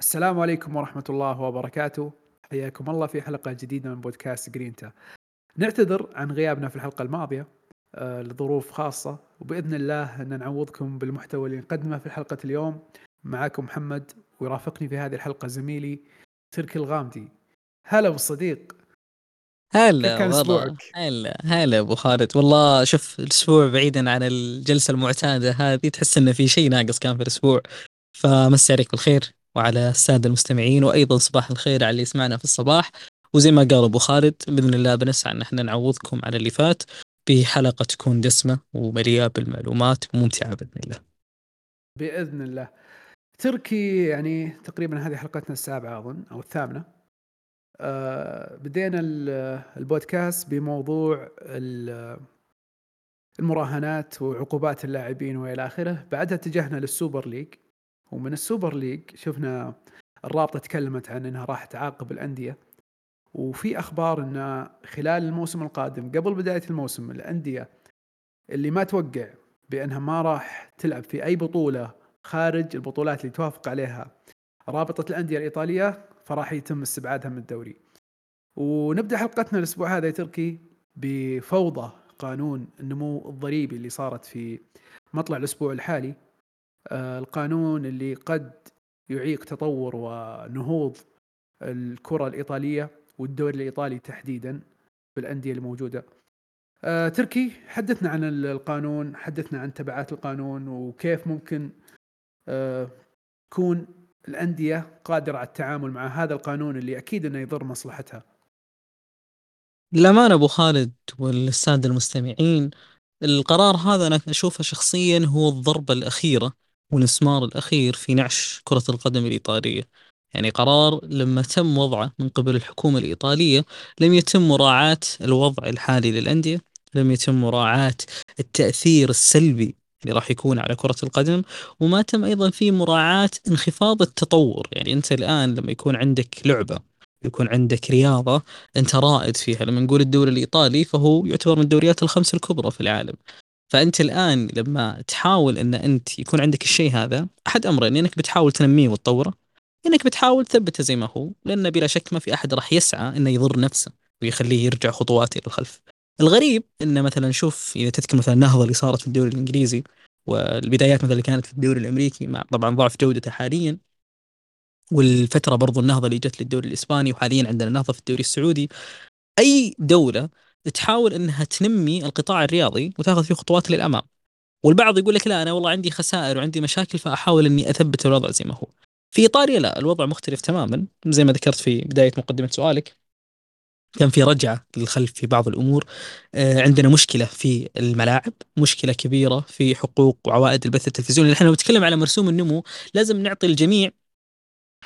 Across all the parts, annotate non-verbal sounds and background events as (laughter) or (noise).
السلام عليكم ورحمة الله وبركاته. حياكم الله في حلقة جديدة من بودكاست جرينتا نعتذر عن غيابنا في الحلقة الماضية آه لظروف خاصة وبإذن الله أن نعوضكم بالمحتوى اللي نقدمه في حلقة اليوم. معكم محمد ويرافقني في هذه الحلقة زميلي تركي الغامدي. هلا بالصديق هلا؟ هلا هلا أبو خالد. والله شوف الأسبوع بعيدا عن الجلسة المعتادة هذه تحس إنه في شيء ناقص كان في الأسبوع. فمسي عليك بالخير. وعلى السادة المستمعين وأيضا صباح الخير على اللي يسمعنا في الصباح. وزي ما قال أبو خالد بإذن الله بنسعى أن إحنا نعوضكم على اللي فات بحلقة تكون دسمة ومليئة بالمعلومات وممتعة بإذن الله. بإذن الله. تركي يعني تقريبا هذه حلقتنا السابعة أظن أو الثامنة. أه بدينا البودكاست بموضوع المراهنات وعقوبات اللاعبين وإلى آخره. بعدها اتجهنا لل Super League. ومن ال Super League شفنا الرابطة تكلمت عن إنها راح تعاقب الأندية وفي أخبار إن خلال الموسم القادم قبل بداية الموسم الأندية اللي ما توقع بأنها ما راح تلعب في أي بطولة خارج البطولات اللي توافق عليها رابطة الأندية الإيطالية فراح يتم استبعادها من الدوري. ونبدأ حلقتنا الأسبوع هذا يا تركي بفوضى قانون النمو الضريبي اللي صارت في مطلع الأسبوع الحالي القانون اللي قد يعيق تطور ونهوض الكرة الإيطالية والدوري الإيطالي تحديدا بالأندية الموجودة. آه، تركي حدثنا عن القانون حدثنا عن تبعات القانون وكيف ممكن آه، تكون الأندية قادرة على التعامل مع هذا القانون اللي أكيد أنه يضر مصلحتها. للأمانة أبو خالد والسادة المستمعين القرار هذا أنا أشوفه شخصيا هو الضربة الأخيرة. والمسمار الأخير في نعش كرة القدم الإيطالية. يعني قرار لما تم وضعه من قبل الحكومة الإيطالية لم يتم مراعاة الوضع الحالي للأندية لم يتم مراعاة التأثير السلبي اللي راح يكون على كرة القدم وما تم أيضا في مراعاة انخفاض التطور. يعني أنت الآن لما يكون عندك لعبة يكون عندك رياضة أنت رائد فيها. لما نقول الدوري الإيطالي فهو يعتبر من الدوريات الخمس الكبرى في العالم. فأنت الآن لما تحاول إن أنت يكون عندك الشيء هذا أحد أمرين إنك بتحاول تنميه وتطوره. إنك بتحاول تثبته زي ما هو لأن بلا شك ما في أحد راح يسعى إنه يضر نفسه ويخليه يرجع خطوات إلى الخلف. الغريب إن مثلا شوف إذا تذكر مثلا النهضة اللي صارت في الدوري الإنجليزي والبدايات مثلا اللي كانت في الدوري الأمريكي مع طبعا ضعف جودته حاليا والفترة برضو النهضة اللي جت للدوري الإسباني وحاليا عندنا نهضة في الدوري السعودي أي دولة تحاول إنها تنمي القطاع الرياضي وتأخذ فيه خطوات للأمام. والبعض يقول لك لا أنا والله عندي خسائر وعندي مشاكل فأحاول إني أثبت الوضع زي ما هو. في ايطاليا لا الوضع مختلف تماما. زي ما ذكرت في بداية مقدمة سؤالك كان في رجعة للخلف في بعض الأمور. آه، عندنا مشكلة في الملاعب مشكلة كبيرة في حقوق وعوائد البث التلفزيوني. نحن لو نتكلم على مرسوم النمو لازم نعطي الجميع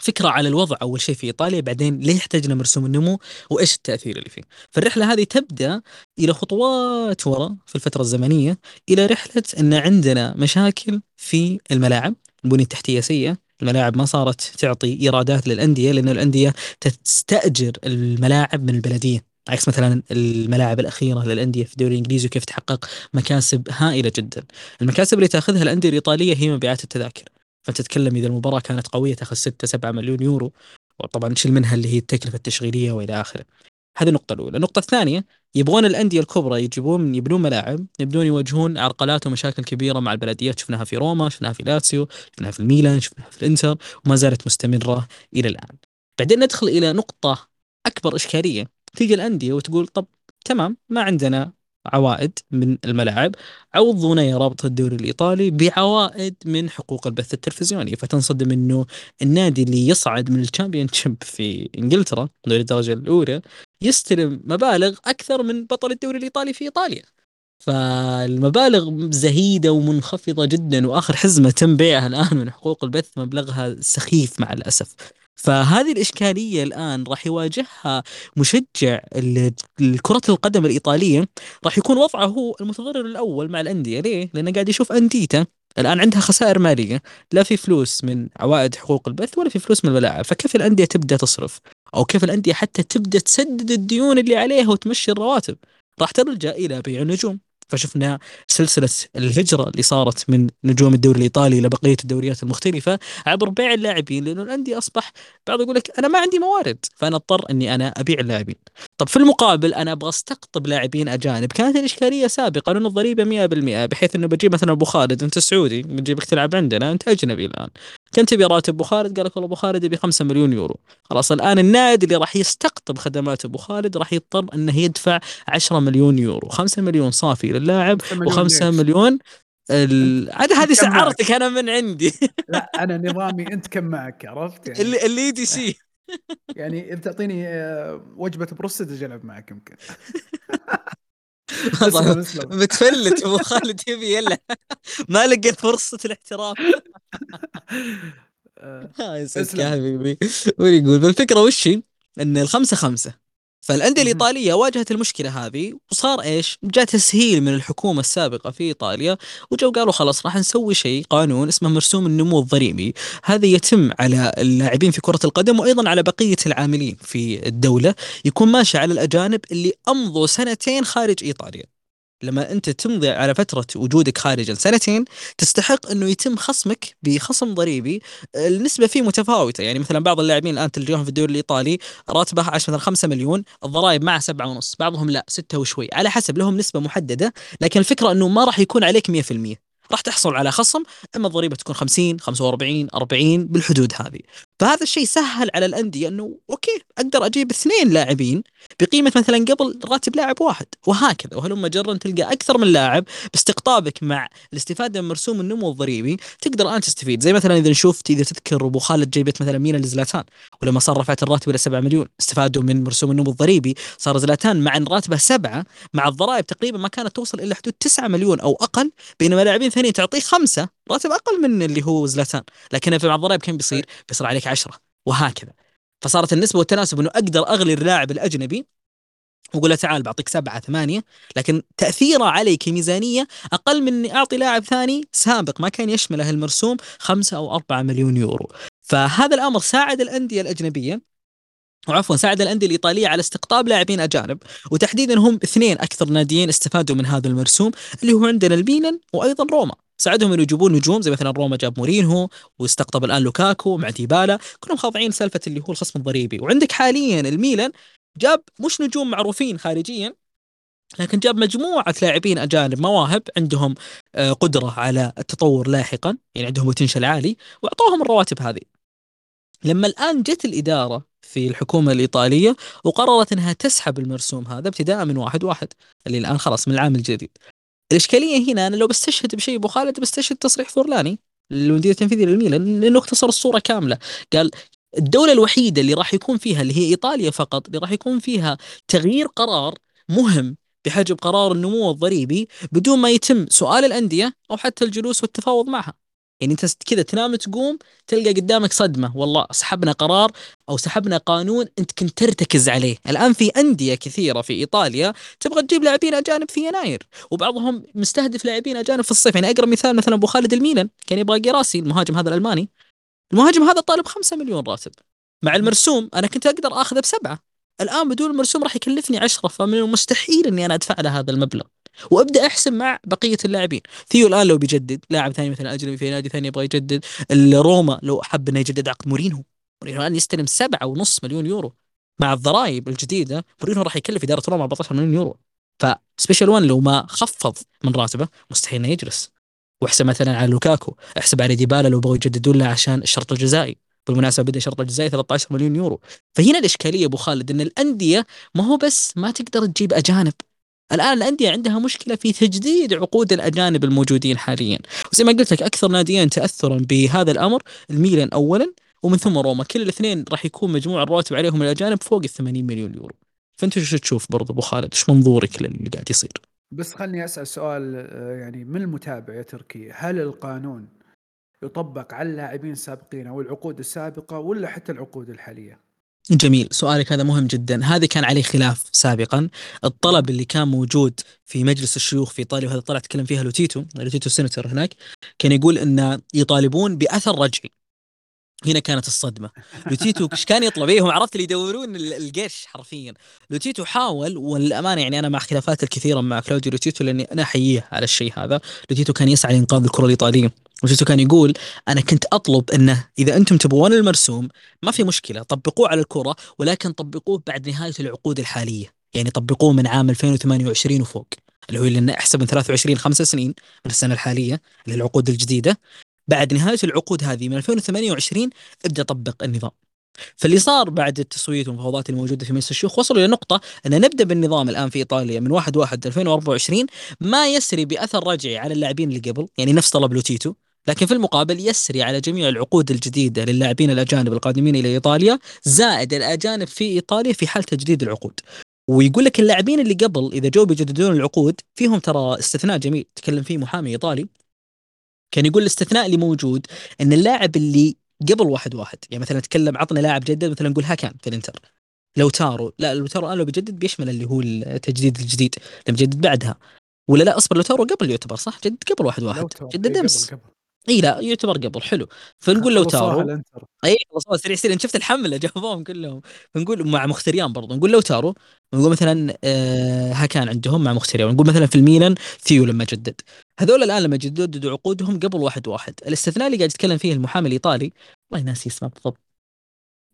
فكرة على الوضع أول شيء في إيطاليا بعدين ليه احتاجنا مرسوم النمو وإيش التأثير اللي فيه فالرحلة هذه تبدأ إلى خطوات وراء في الفترة الزمنية إلى رحلة إن عندنا مشاكل في الملاعب البنية التحتية سيئة الملاعب ما صارت تعطي إيرادات للأندية لأن الأندية تستأجر الملاعب من البلدية عكس مثلا الملاعب الأخيرة للأندية في الدوري الإنجليزي وكيف تحقق مكاسب هائلة جدا. المكاسب اللي تأخذها الأندية الإيطالية هي مبيعات التذاكر. فتتكلم إذا المباراة كانت قوية تاخذ 6 7 مليون يورو وطبعا تشيل منها اللي هي التكلفة التشغيلية وإلى آخره. هذه النقطة الأولى، النقطة الثانية يبغون الأندية الكبرى يجيبون يبنون ملاعب، يبدون يواجهون عرقلات ومشاكل كبيرة مع البلديات، شفناها في روما، شفناها في لاتسيو، شفناها في الميلان، شفناها في الإنتر، وما زالت مستمرة إلى الآن. بعدين ندخل إلى نقطة أكبر إشكالية، تيجي الأندية وتقول طب تمام ما عندنا عوائد من الملاعب عوضونا يا رابطة الدوري الإيطالي بعوائد من حقوق البث التلفزيوني. فتنصدم أنه النادي اللي يصعد من الشامبيون في إنجلترا دوري الدرجة الأولى يستلم مبالغ أكثر من بطل الدوري الإيطالي في إيطاليا. فالمبالغ زهيدة ومنخفضة جدا وآخر حزمة تم بيعها الآن من حقوق البث مبلغها سخيف مع الأسف. فهذه الإشكالية الآن راح يواجهها مشجع كرة القدم الإيطالية راح يكون وضعه هو المتضرر الأول مع الأندية. ليه؟ لأنه قاعد يشوف أنديته الآن عندها خسائر مالية لا في فلوس من عوائد حقوق البث ولا في فلوس من الملاعب. فكيف الأندية تبدأ تصرف؟ أو كيف الأندية حتى تبدأ تسدد الديون اللي عليها وتمشي الرواتب؟ راح تلجأ إلى بيع النجوم. فشفنا سلسلة الهجرة اللي صارت من نجوم الدوري الإيطالي إلى بقية الدوريات المختلفة عبر بيع اللاعبين لأنه الأندية أصبح بعض يقول لك أنا ما عندي موارد فأنا أضطر أني أنا أبيع اللاعبين. طب في المقابل أنا أبغى أستقطب لاعبين أجانب. كانت الإشكالية سابقا أنه الضريبة 100% بحيث أنه بجيب مثلا أبو خالد أنت سعودي بنجيبك تلعب عندنا أنت أجنبي الآن. كنت تبي راتب أبو خالد؟ قال لك والله أبو خالد يبي 5 مليون يورو. خلاص الآن النادي اللي راح يستقطب خدمات أبو خالد راح يضطر إنه يدفع 10 مليون يورو. 5 مليون صافي للاعب و5 مليون ال... هذه سعرتك أنا من عندي. (laughs) لا أنا نظامي أنت كم معك عرفت يعني؟ اللي اللي دي سي يعني انت تعطيني آه، وجبة بروستد أجي ألعب معك يمكن. (laughs) متفلت (laughs) ابو خالد يبي يلا. ما لقيت فرصة الاحتراف. هاي يا حبيبي ويقول بالفكرة وش إن الخمسة خمسة. فالأندية الإيطالية واجهت المشكلة هذه وصار إيش؟ جاء تسهيل من الحكومة السابقة في إيطاليا وجو قالوا خلاص راح نسوي شيء قانون اسمه مرسوم النمو الضريبي، هذا يتم على اللاعبين في كرة القدم وأيضا على بقية العاملين في الدولة، يكون ماشي على الأجانب اللي أمضوا سنتين خارج إيطاليا. لما أنت تمضي على فترة وجودك خارجا سنتين تستحق إنه يتم خصمك بخصم ضريبي النسبة فيه متفاوتة. يعني مثلا بعض اللاعبين الآن تلقاهم في الدوري الإيطالي راتبه مثلا 5 مليون الضرائب معه 7 ونص بعضهم لا 6 وشوي. على حسب لهم نسبة محددة لكن الفكرة إنه ما راح يكون عليك 100% راح تحصل على خصم أما الضريبة تكون 50 45 40 بالحدود هذه. فهذا الشيء سهل على الأندية إنه okay أقدر أجيب اثنين لاعبين بقيمة مثلا قبل راتب لاعب واحد وهكذا. وهلم جرا تلقى أكثر من لاعب باستقطابك مع الاستفادة من مرسوم النمو الضريبي تقدر الان تستفيد. زي مثلا إذا شفت اذا تذكر أبو خالد جيبت مثلا مينا لزلاتان ولما صار رفعت الراتب إلى 7 مليون استفادوا من مرسوم النمو الضريبي صار زلاتان مع إن راتبه سبعة مع الضرائب تقريبا ما كانت توصل إلى حدود 9 مليون أو أقل بينما لاعبين ثانيين تعطيه خمسة. راتب أقل من اللي هو زلاتان لكن مع الضرائب كم بيصير؟ بيصير عليك 10 وهكذا. فصارت النسبة والتناسب إنه أقدر أغلي اللاعب الأجنبي وأقول له تعال بعطيك سبعة ثمانية لكن تأثيره علي كميزانيه أقل من إني أعطي لاعب ثاني سابق ما كان يشمله المرسوم خمسة أو أربعة مليون يورو. فهذا الأمر ساعد الأندية الأجنبية وعفوا ساعد الأندية الإيطالية على استقطاب لاعبين أجانب وتحديدا هم اثنين أكثر ناديين استفادوا من هذا المرسوم اللي هو عندنا الميلان وأيضا روما. ساعدهم انه يجيبون نجوم زي مثلا روما جاب مورينهو واستقطب الآن لوكاكو مع ديبالا. كلهم خاضعين سالفه اللي هو الخصم الضريبي. وعندك حاليا الميلان جاب مش نجوم معروفين خارجيا لكن جاب مجموعة لاعبين أجانب مواهب عندهم آه، قدرة على التطور لاحقا يعني عندهم بوتنشل عالي وأعطوهم الرواتب هذه. لما الآن جت الإدارة في الحكومة الإيطالية وقررت أنها تسحب المرسوم هذا ابتداء من واحد واحد اللي الآن خلاص من العام الجديد. الإشكالية هنا أنا لو بستشهد بشيء أبو خالد بستشهد تصريح فورلاني المدير التنفيذي للميلان لأنه اختصر الصورة كاملة. قال الدولة الوحيدة اللي راح يكون فيها اللي هي إيطاليا فقط اللي راح يكون فيها تغيير قرار مهم بحجب قرار النمو الضريبي بدون ما يتم سؤال الأندية أو حتى الجلوس والتفاوض معها. يعني انت كذا تنام تقوم تلقى قدامك صدمة والله سحبنا قرار أو سحبنا قانون انت كنت ترتكز عليه، الآن في أندية كثيرة في إيطاليا تبغى تجيب لاعبين أجانب في يناير، وبعضهم مستهدف لاعبين أجانب في الصيف، يعني أقرب مثال مثلا أبو خالد الميلان كان يبغى جيراسي المهاجم هذا الألماني. المهاجم هذا طالب 5 مليون راتب. مع المرسوم أنا كنت أقدر آخذه بسبعة. الآن بدون المرسوم راح يكلفني 10 فمن المستحيل إني أنا أدفع له هذا المبلغ. وأبدأ احسب مع بقية اللاعبين. ثيو الآن لو بيجدد لاعب ثاني مثلا اجنبي في نادي ثاني يبغى يجدد روما لو حب إنه يجدد عقد مورينهو. مورينهو الآن يستلم سبعة ونص مليون يورو مع الضرائب الجديدة. مورينهو راح يكلف إدارة روما 14 مليون يورو. ف special 1 لو ما خفض من راتبه مستحيل إنه يجلس. واحسب مثلا على لوكاكو احسب على ديبالا لو بغوا يجددون له عشان الشرط الجزائي. بالمناسبة بدأ الشرط الجزائي 13 مليون يورو. فهنا الإشكالية أبو خالد إن الأندية ما هو بس ما تقدر تجيب أجانب. الآن الأندية عندها مشكلة في تجديد عقود الأجانب الموجودين حاليا. وزي ما قلت لك أكثر ناديين تاثرا بهذا الأمر الميلان اولا ومن ثم روما. كل الاثنين راح يكون مجموع الرواتب عليهم الأجانب فوق ال 80 مليون يورو. فأنت شو تشوف برضه أبو خالد؟ إيش منظورك للي قاعد يصير؟ بس خلني أسأل سؤال آه، يعني من المتابع يا تركي؟ هل القانون يطبق على اللاعبين السابقين أو العقود السابقة ولا حتى العقود الحالية؟ جميل. سؤالك هذا مهم جدا. هذه كان عليه خلاف سابقا. الطلب اللي كان موجود في مجلس الشيوخ في إيطاليا وهذا طلع تكلم فيها لوتيتو لوتيتو السيناتور هناك كان يقول إن يطالبون بأثر رجعي. هنا كانت الصدمة. لوتيتو إيش كان يطلب؟ إيه هم عرفت اللي يدورون الجيش حرفيا. لوتيتو حاول والأمانة يعني أنا مع خلافات الكثيرة مع كلاوديو لوتيتو لأني أنا أحييه على الشيء هذا. لوتيتو كان يسعى لإنقاذ الكرة الإيطالية. لوتيتو كان يقول أنا كنت أطلب إنه إذا أنتم تبغون المرسوم ما في مشكلة طبقوه على الكرة ولكن طبقوه بعد نهاية العقود الحالية. يعني طبقوه من عام 2028 وفوق اللي هو لأن احسب من 23 خمس سنين من السنة الحالية اللي هي العقود الجديدة. بعد نهاية العقود هذه من 2028 ابدأ طبق النظام. فاللي صار بعد التصويت والمفاوضات الموجودة في مجلس الشيوخ وصلوا إلى نقطة إن نبدأ بالنظام الآن في إيطاليا من 1 1 2024 ما يسري بأثر رجعي على اللاعبين اللي قبل يعني نفس طلب لوتيتو. لكن في المقابل يسري على جميع العقود الجديدة للاعبين الأجانب القادمين إلى إيطاليا زائد الأجانب في إيطاليا في حال تجديد العقود. ويقول لك اللاعبين اللي قبل إذا جو بيجددون العقود فيهم ترى استثناء جميل تكلم فيه محامي إيطالي. كان يقول الاستثناء اللي موجود إن اللاعب اللي قبل واحد واحد يعني مثلا نتكلم عطنا لاعب جدد مثلا نقول هاكان في الإنتر. لوتارو لا لوتارو لو بيجدد بيشمل اللي هو التجديد الجديد لما بيجدد بعدها. ولا لا اصبر لوتارو قبل يعتبر صح؟ جدد قبل واحد واحد. جدد أمس. إي لا يعتبر قبل حلو. فنقول لوتارو. إي خلصوها سريع سريع. شفت الحملة جابوهم كلهم. فنقول مع مختريان برضو. نقول لو تارو نقول مثلا آه هاكان عندهم مع مختريان. نقول مثلا في الميلان ثيو لما جدد. هذول الآن لما جددوا عقودهم قبل واحد واحد. الاستثناء اللي قاعد يتكلم فيه المحامي الإيطالي والله ناسي اسمه بالضبط.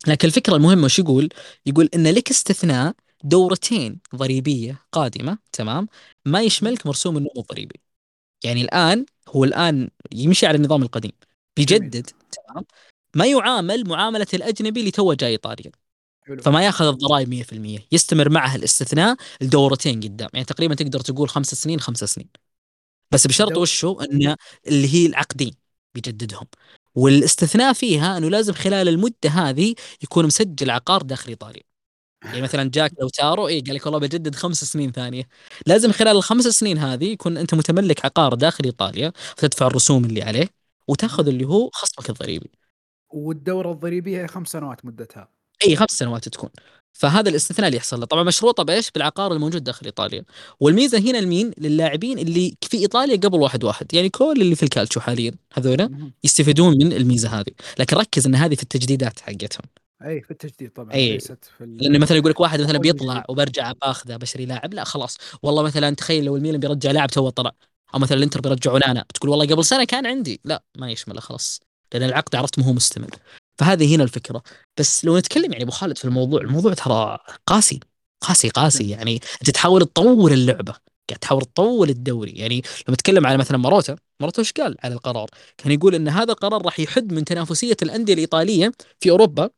لكن الفكرة المهمة وش يقول؟ يقول إن لك استثناء دورتين ضريبية قادمة تمام ما يشملك مرسوم النمو الضريبي يعني الآن هو الآن يمشي على النظام القديم. بيجدد تمام؟ ما يعامل معاملة الأجنبي اللي توه جاي ايطاليا فما ياخذ الضرائب 100% يستمر معها الاستثناء لدورتين قدام. يعني تقريبا تقدر تقول خمس سنين خمس سنين. بس بشرط وشو؟ إن اللي هي العقدين بيجددهم. والاستثناء فيها إنه لازم خلال المدة هذه يكون مسجل عقار داخل ايطاليا يعني مثلا جاك لوتارو اي قال لك والله بجدد خمس سنين ثانية. لازم خلال الخمس سنين هذه يكون أنت متملك عقار داخل إيطاليا وتدفع الرسوم اللي عليه وتاخذ اللي هو خصمك الضريبي. والدورة الضريبية هي خمس سنوات مدتها. اي خمس سنوات تكون. فهذا الاستثناء اللي يحصل له. طبعا مشروطه بايش بالعقار الموجود داخل إيطاليا. والميزة هنا لمين؟ للاعبين اللي في إيطاليا قبل واحد واحد. يعني كل اللي في الكالتشو حاليا هذولا يستفيدون من الميزة هذه. لكن ركز إن هذه في التجديدات حقتهم. اي في التجديد طبعا اي ليست في لأنه مثلا يقول لك واحد مثلا بيطلع وبرجع باخذه بشتري لاعب لا خلاص. والله مثلا تخيل لو الميلان بيرجع لاعب تو طلع أو مثلا الإنتر بيرجع أونانا. تقول والله قبل سنة كان عندي. لا ما يشمله خلاص. لأن العقد عرفت ما هو مستمر. فهذه هنا الفكرة. بس لو نتكلم يعني أبو خالد في الموضوع الموضوع ترى قاسي. قاسي قاسي. يعني أنت تحاول تطور اللعبة. قاعد تحاول تطور الدوري. يعني لما نتكلم على مثلا ماروتا ماروتا إيش قال على القرار؟ كان يقول إن هذا القرار راح يحد من تنافسية الأندية الإيطالية في أوروبا.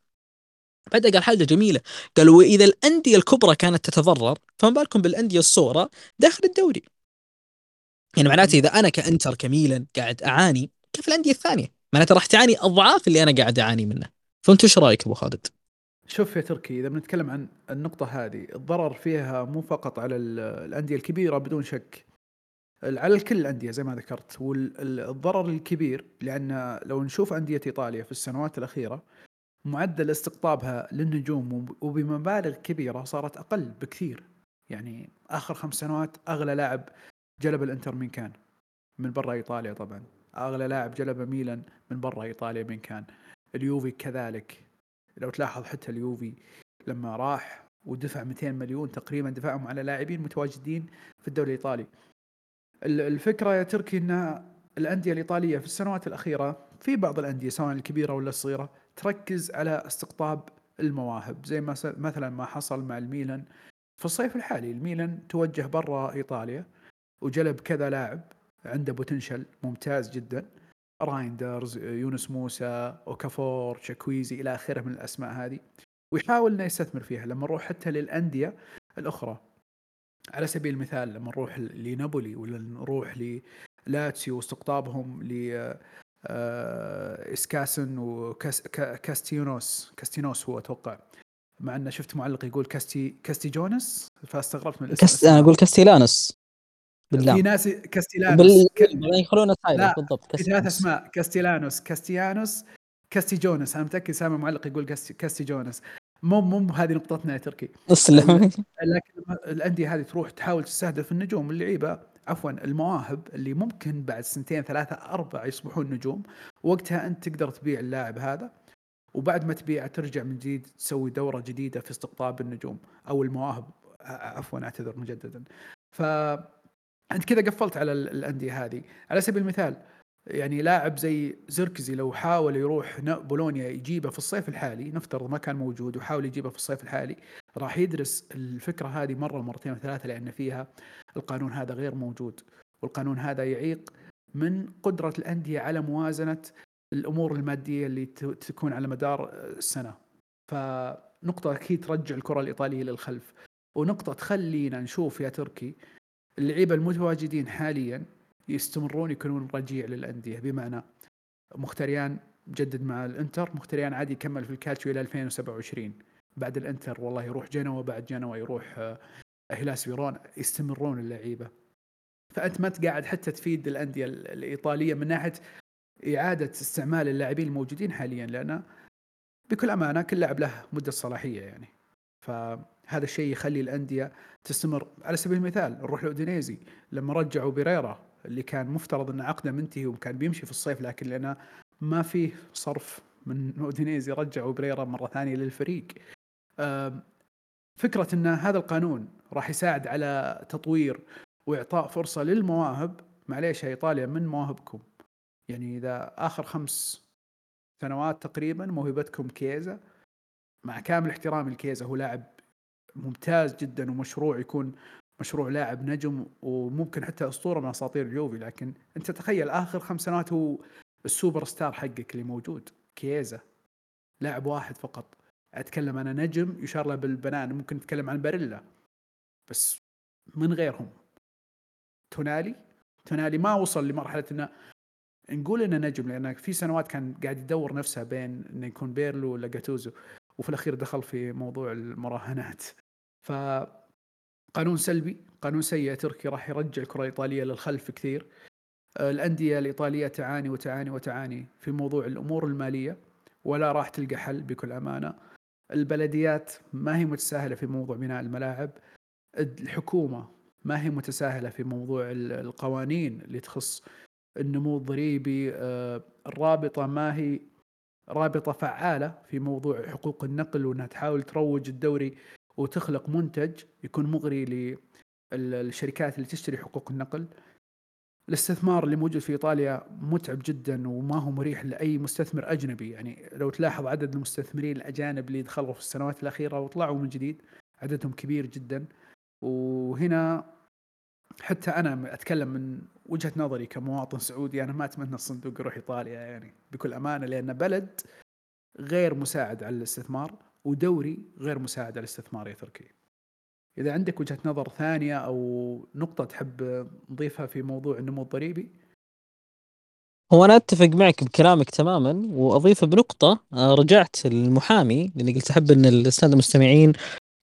بعدها قال حاجة جميلة. قال وإذا الأندية الكبرى كانت تتضرر فما بالكم بالأندية الصغرى داخل الدوري. يعني معناته إذا أنا كإنتر كميلان قاعد أعاني كيف الأندية الثانية؟ معناته راح تعاني أضعاف اللي أنا قاعد أعاني منه. فانت إيش رأيك أبو خالد؟ شوف يا تركي إذا بنتكلم عن النقطة هذه الضرر فيها مو فقط على الأندية الكبيرة بدون شك. على الكل الأندية زي ما ذكرت. والضرر الكبير لأن لو نشوف أندية إيطاليا في السنوات الأخيرة معدل استقطابها للنجوم وبمبالغ كبيرة صارت أقل بكثير. يعني آخر خمس سنوات أغلى لاعب جلب الإنتر من كان من برا إيطاليا طبعا. أغلى لاعب جلبه ميلان من برا إيطاليا من كان اليوفي كذلك. لو تلاحظ حتى اليوفي لما راح ودفع 200 مليون تقريبا دفعهم على لاعبين متواجدين في الدوري الإيطالي. الفكرة يا تركي إن الأندية الإيطالية في السنوات الأخيرة في بعض الأندية سواء الكبيرة ولا الصغيرة تركز على استقطاب المواهب زي مثلا ما حصل مع الميلان. في الصيف الحالي الميلان توجه برا إيطاليا وجلب كذا لاعب عنده potential ممتاز جدا. رايندرز يونس موسى أوكافور تشوكويزي إلى آخره من الأسماء هذه. ويحاول إنه يستثمر فيها. لما نروح حتى للأندية الأخرى على سبيل المثال لما نروح لنابولي ولا نروح للاتسيو واستقطابهم إيساكسن وكاستيونوس كاستينوس. هو أتوقع. مع إنه شفت معلق يقول كاستي كاستي جونس فاستغربت من الاسم. كست... أنا أقول كاستيلانوس. بالله في ناس كاستيلانوس. بال... يخلونه لا بالضبط. في ثلاث أسماء. كاستيلانوس كاستيانوس كاستي جونس. أنا متأكد سامع معلق يقول كاستي, كاستي جونس. مو مو هذه نقطتنا يا تركي. اسلم. لكن الأندية هذه تروح تحاول تستهدف النجوم اللعيبة. عفوا المواهب اللي ممكن بعد سنتين ثلاثة أربع يصبحون نجوم. وقتها أنت تقدر تبيع اللاعب هذا وبعد ما تبيع ترجع من جديد تسوي دورة جديدة في استقطاب النجوم أو المواهب. عفوا أعتذر مجددا. ف أنت كذا قفلت على الأندية هذه. على سبيل المثال يعني لاعب زي زركزي لو حاول يروح بولونيا يجيبه في الصيف الحالي نفترض ما كان موجود وحاول يجيبه في الصيف الحالي راح يدرس الفكرة هذه مرة مرتين وثلاثة لأن فيها القانون هذا غير موجود. والقانون هذا يعيق من قدرة الأندية على موازنة الأمور المادية اللي تكون على مدار السنة. فنقطة أكيد ترجع الكرة الإيطالية للخلف. ونقطة تخلينا نشوف يا تركي اللعيبة المتواجدين حاليا يستمرون يكونون رجيع للأندية. بمعنى مختريان جدد مع الإنتر مختريان عادي يكمل في الكالتشيو إلى 2027 بعد الانتر والله يروح جنوا بعد جنوا يروح آه، هيلاس فيرونا يستمرون اللعيبة. فأنت ما قاعد حتى تفيد الأندية الإيطالية من ناحية إعادة استعمال اللاعبين الموجودين حاليا لأن بكل أمانة كل لاعب له مدة صلاحية يعني. فهذا الشيء يخلي الأندية تستمر. على سبيل المثال نروح لاودينيزي لما رجعوا بيريرا اللي كان مفترض أن عقده منتهي وكان بيمشي في الصيف لكن لأنه ما فيه صرف من أودينيزي رجعوا بريرا مرة ثانية للفريق. فكرة إن هذا القانون راح يساعد على تطوير وإعطاء فرصة للمواهب معليش يا إيطاليا من مواهبكم؟ يعني إذا آخر خمس سنوات تقريبا موهبتكم كيزا مع كامل احترامي الكيزا هو لاعب ممتاز جدا ومشروع يكون مشروع لاعب نجم وممكن حتى أسطورة من أساطير اليوفي لكن أنت تخيل آخر خمس سنوات هو السوبر ستار حقك اللي موجود كيزا لاعب واحد فقط. أتكلم عن نجم يشار له بالبنان ممكن نتكلم عن باريلا بس من غيرهم. تونالي تونالي ما وصل لمرحلة إنه نقول إنه نجم لأن في سنوات كان قاعد يدور نفسه بين إنه يكون بيرلو ولا جاتوزو وفي الأخير دخل في موضوع المراهنات. ف قانون سلبي قانون سيء تركي راح يرجع الكرة الإيطالية للخلف كثير. الأندية الإيطالية تعاني وتعاني وتعاني في موضوع الأمور المالية ولا راح تلقى حل بكل أمانة. البلديات ما هي متساهلة في موضوع بناء الملاعب الحكومة ما هي متساهلة في موضوع القوانين اللي تخص النمو الضريبي آه، الرابطة ما هي رابطة فعالة في موضوع حقوق النقل وإنها تحاول تروج الدوري وتخلق منتج يكون مغري للشركات اللي تشتري حقوق النقل. الاستثمار اللي موجود في إيطاليا متعب جدا وما هو مريح لأي مستثمر أجنبي. يعني لو تلاحظ عدد المستثمرين الأجانب اللي دخلوا في السنوات الأخيرة وطلعوا من جديد عددهم كبير جدا. وهنا حتى أنا أتكلم من وجهة نظري كمواطن سعودي أنا ما أتمنى الصندوق يروح إيطاليا يعني بكل أمانة لأن بلد غير مساعد على الاستثمار ودوري غير مساعد على الاستثمار يا تركي. إذا عندك وجهة نظر ثانية أو نقطة تحب نضيفها في موضوع النمو الضريبي؟ هو أنا أتفق معك بكلامك تماما وأضيف بنقطة آه، رجعت المحامي لأني قلت أحب إن الساده المستمعين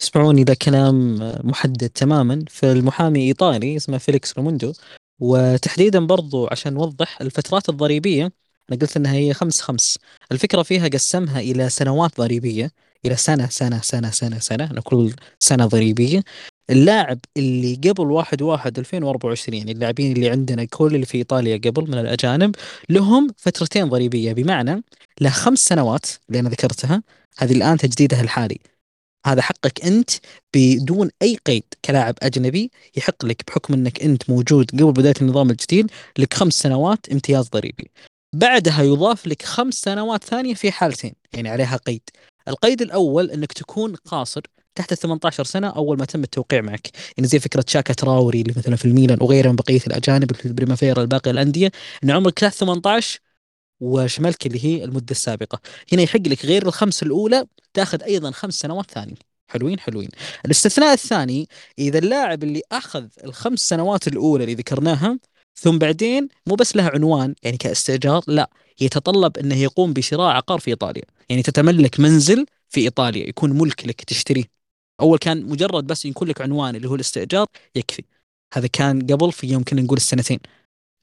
يسمعوني ذا كلام آه، محدد تماما. فالمحامي إيطالي اسمه فيليكس روموندو وتحديدا برضو عشان نوضح الفترات الضريبية أنا قلت إنها هي خمس خمس. الفكرة فيها قسمها إلى سنوات ضريبية. إلى سنة سنة سنة سنة سنة كل سنة ضريبية اللاعب اللي قبل 1 1 2024 يعني اللاعبين اللي عندنا كل اللي في إيطاليا قبل من الأجانب لهم فترتين ضريبية بمعنى له خمس سنوات اللي أنا ذكرتها هذه الآن تجديدها الحالي هذا حقك أنت بدون أي قيد كلاعب أجنبي يحق لك بحكم إنك أنت موجود قبل بداية النظام الجديد لك خمس سنوات امتياز ضريبي. بعدها يضاف لك خمس سنوات ثانية في حالتين يعني عليها قيد. القيد الأول إنك تكون قاصر تحت ال 18 سنة أول ما تم التوقيع معك. يعني زي فكرة شاكا تراوري اللي مثلا في الميلان وغيرها من بقية الأجانب في البريمافيرا الباقي الأندية إن عمرك تحت 18 وشملك اللي هي المدة السابقة. هنا يحق لك غير الخمس الأولى تأخذ أيضا خمس سنوات ثانية حلوين حلوين. الاستثناء الثاني إذا اللاعب اللي أخذ الخمس سنوات الأولى اللي ذكرناها ثم بعدين مو بس لها عنوان يعني كاستئجار لا يتطلب إنه يقوم بشراء عقار في إيطاليا. يعني تتملك منزل في إيطاليا يكون ملك لك تشتريه. أول كان مجرد بس يكون لك عنوان اللي هو الاستئجار يكفي. هذا كان قبل في يمكن نقول السنتين.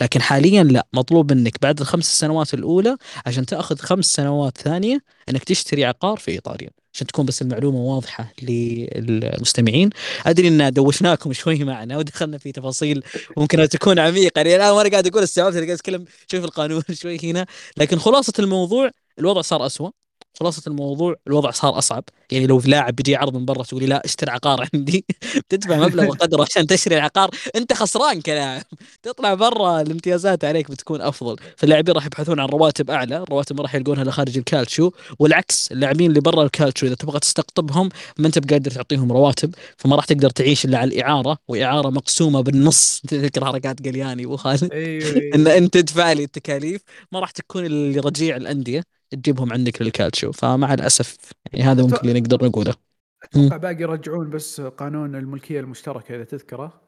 لكن حاليا لا. مطلوب منك بعد الخمس سنوات الأولى عشان تأخذ خمس سنوات ثانية إنك تشتري عقار في إيطاليا عشان تكون بس المعلومة واضحة للمستمعين. أدري إن دوشناكم شوي معنا ودخلنا في تفاصيل ممكن تكون عميقة. يعني الآن وأنا قاعد أقول استوعبت قاعد أتكلم شوي في القانون (laughs) شوي هنا. لكن خلاصة الموضوع الوضع صار أسوأ. خلاصة الموضوع الوضع صار أصعب. يعني لو لاعب بيجي عرض من برا تقولي لا اشتري عقار عندي. (laughs) تدفع مبلغ وقدره عشان تشتري العقار أنت خسران كلاعب تطلع برا الامتيازات عليك بتكون أفضل. فاللاعبين راح يبحثون عن رواتب أعلى. الرواتب ما راح يلقونها إلا خارج الكالتشو. والعكس اللاعبين اللي برا الكالتشو إذا تبغى تستقطبهم ما أنت بقادر تعطيهم رواتب. فما راح تقدر تعيش إلا على الإعارة. وإعارة مقسومة بالنص. (laughs) تذكر حركات قلياني أبو خالد. أيوه إن أيوه أنت تدفع لي التكاليف. ما راح تكون اللي رجيع الأندية. تجيبهم عندك للكالتشو فمع الأسف يعني هذا ممكن اللي نقدر نقوله. أتوقع باقي يرجعون بس قانون الملكية المشتركة إذا تذكره.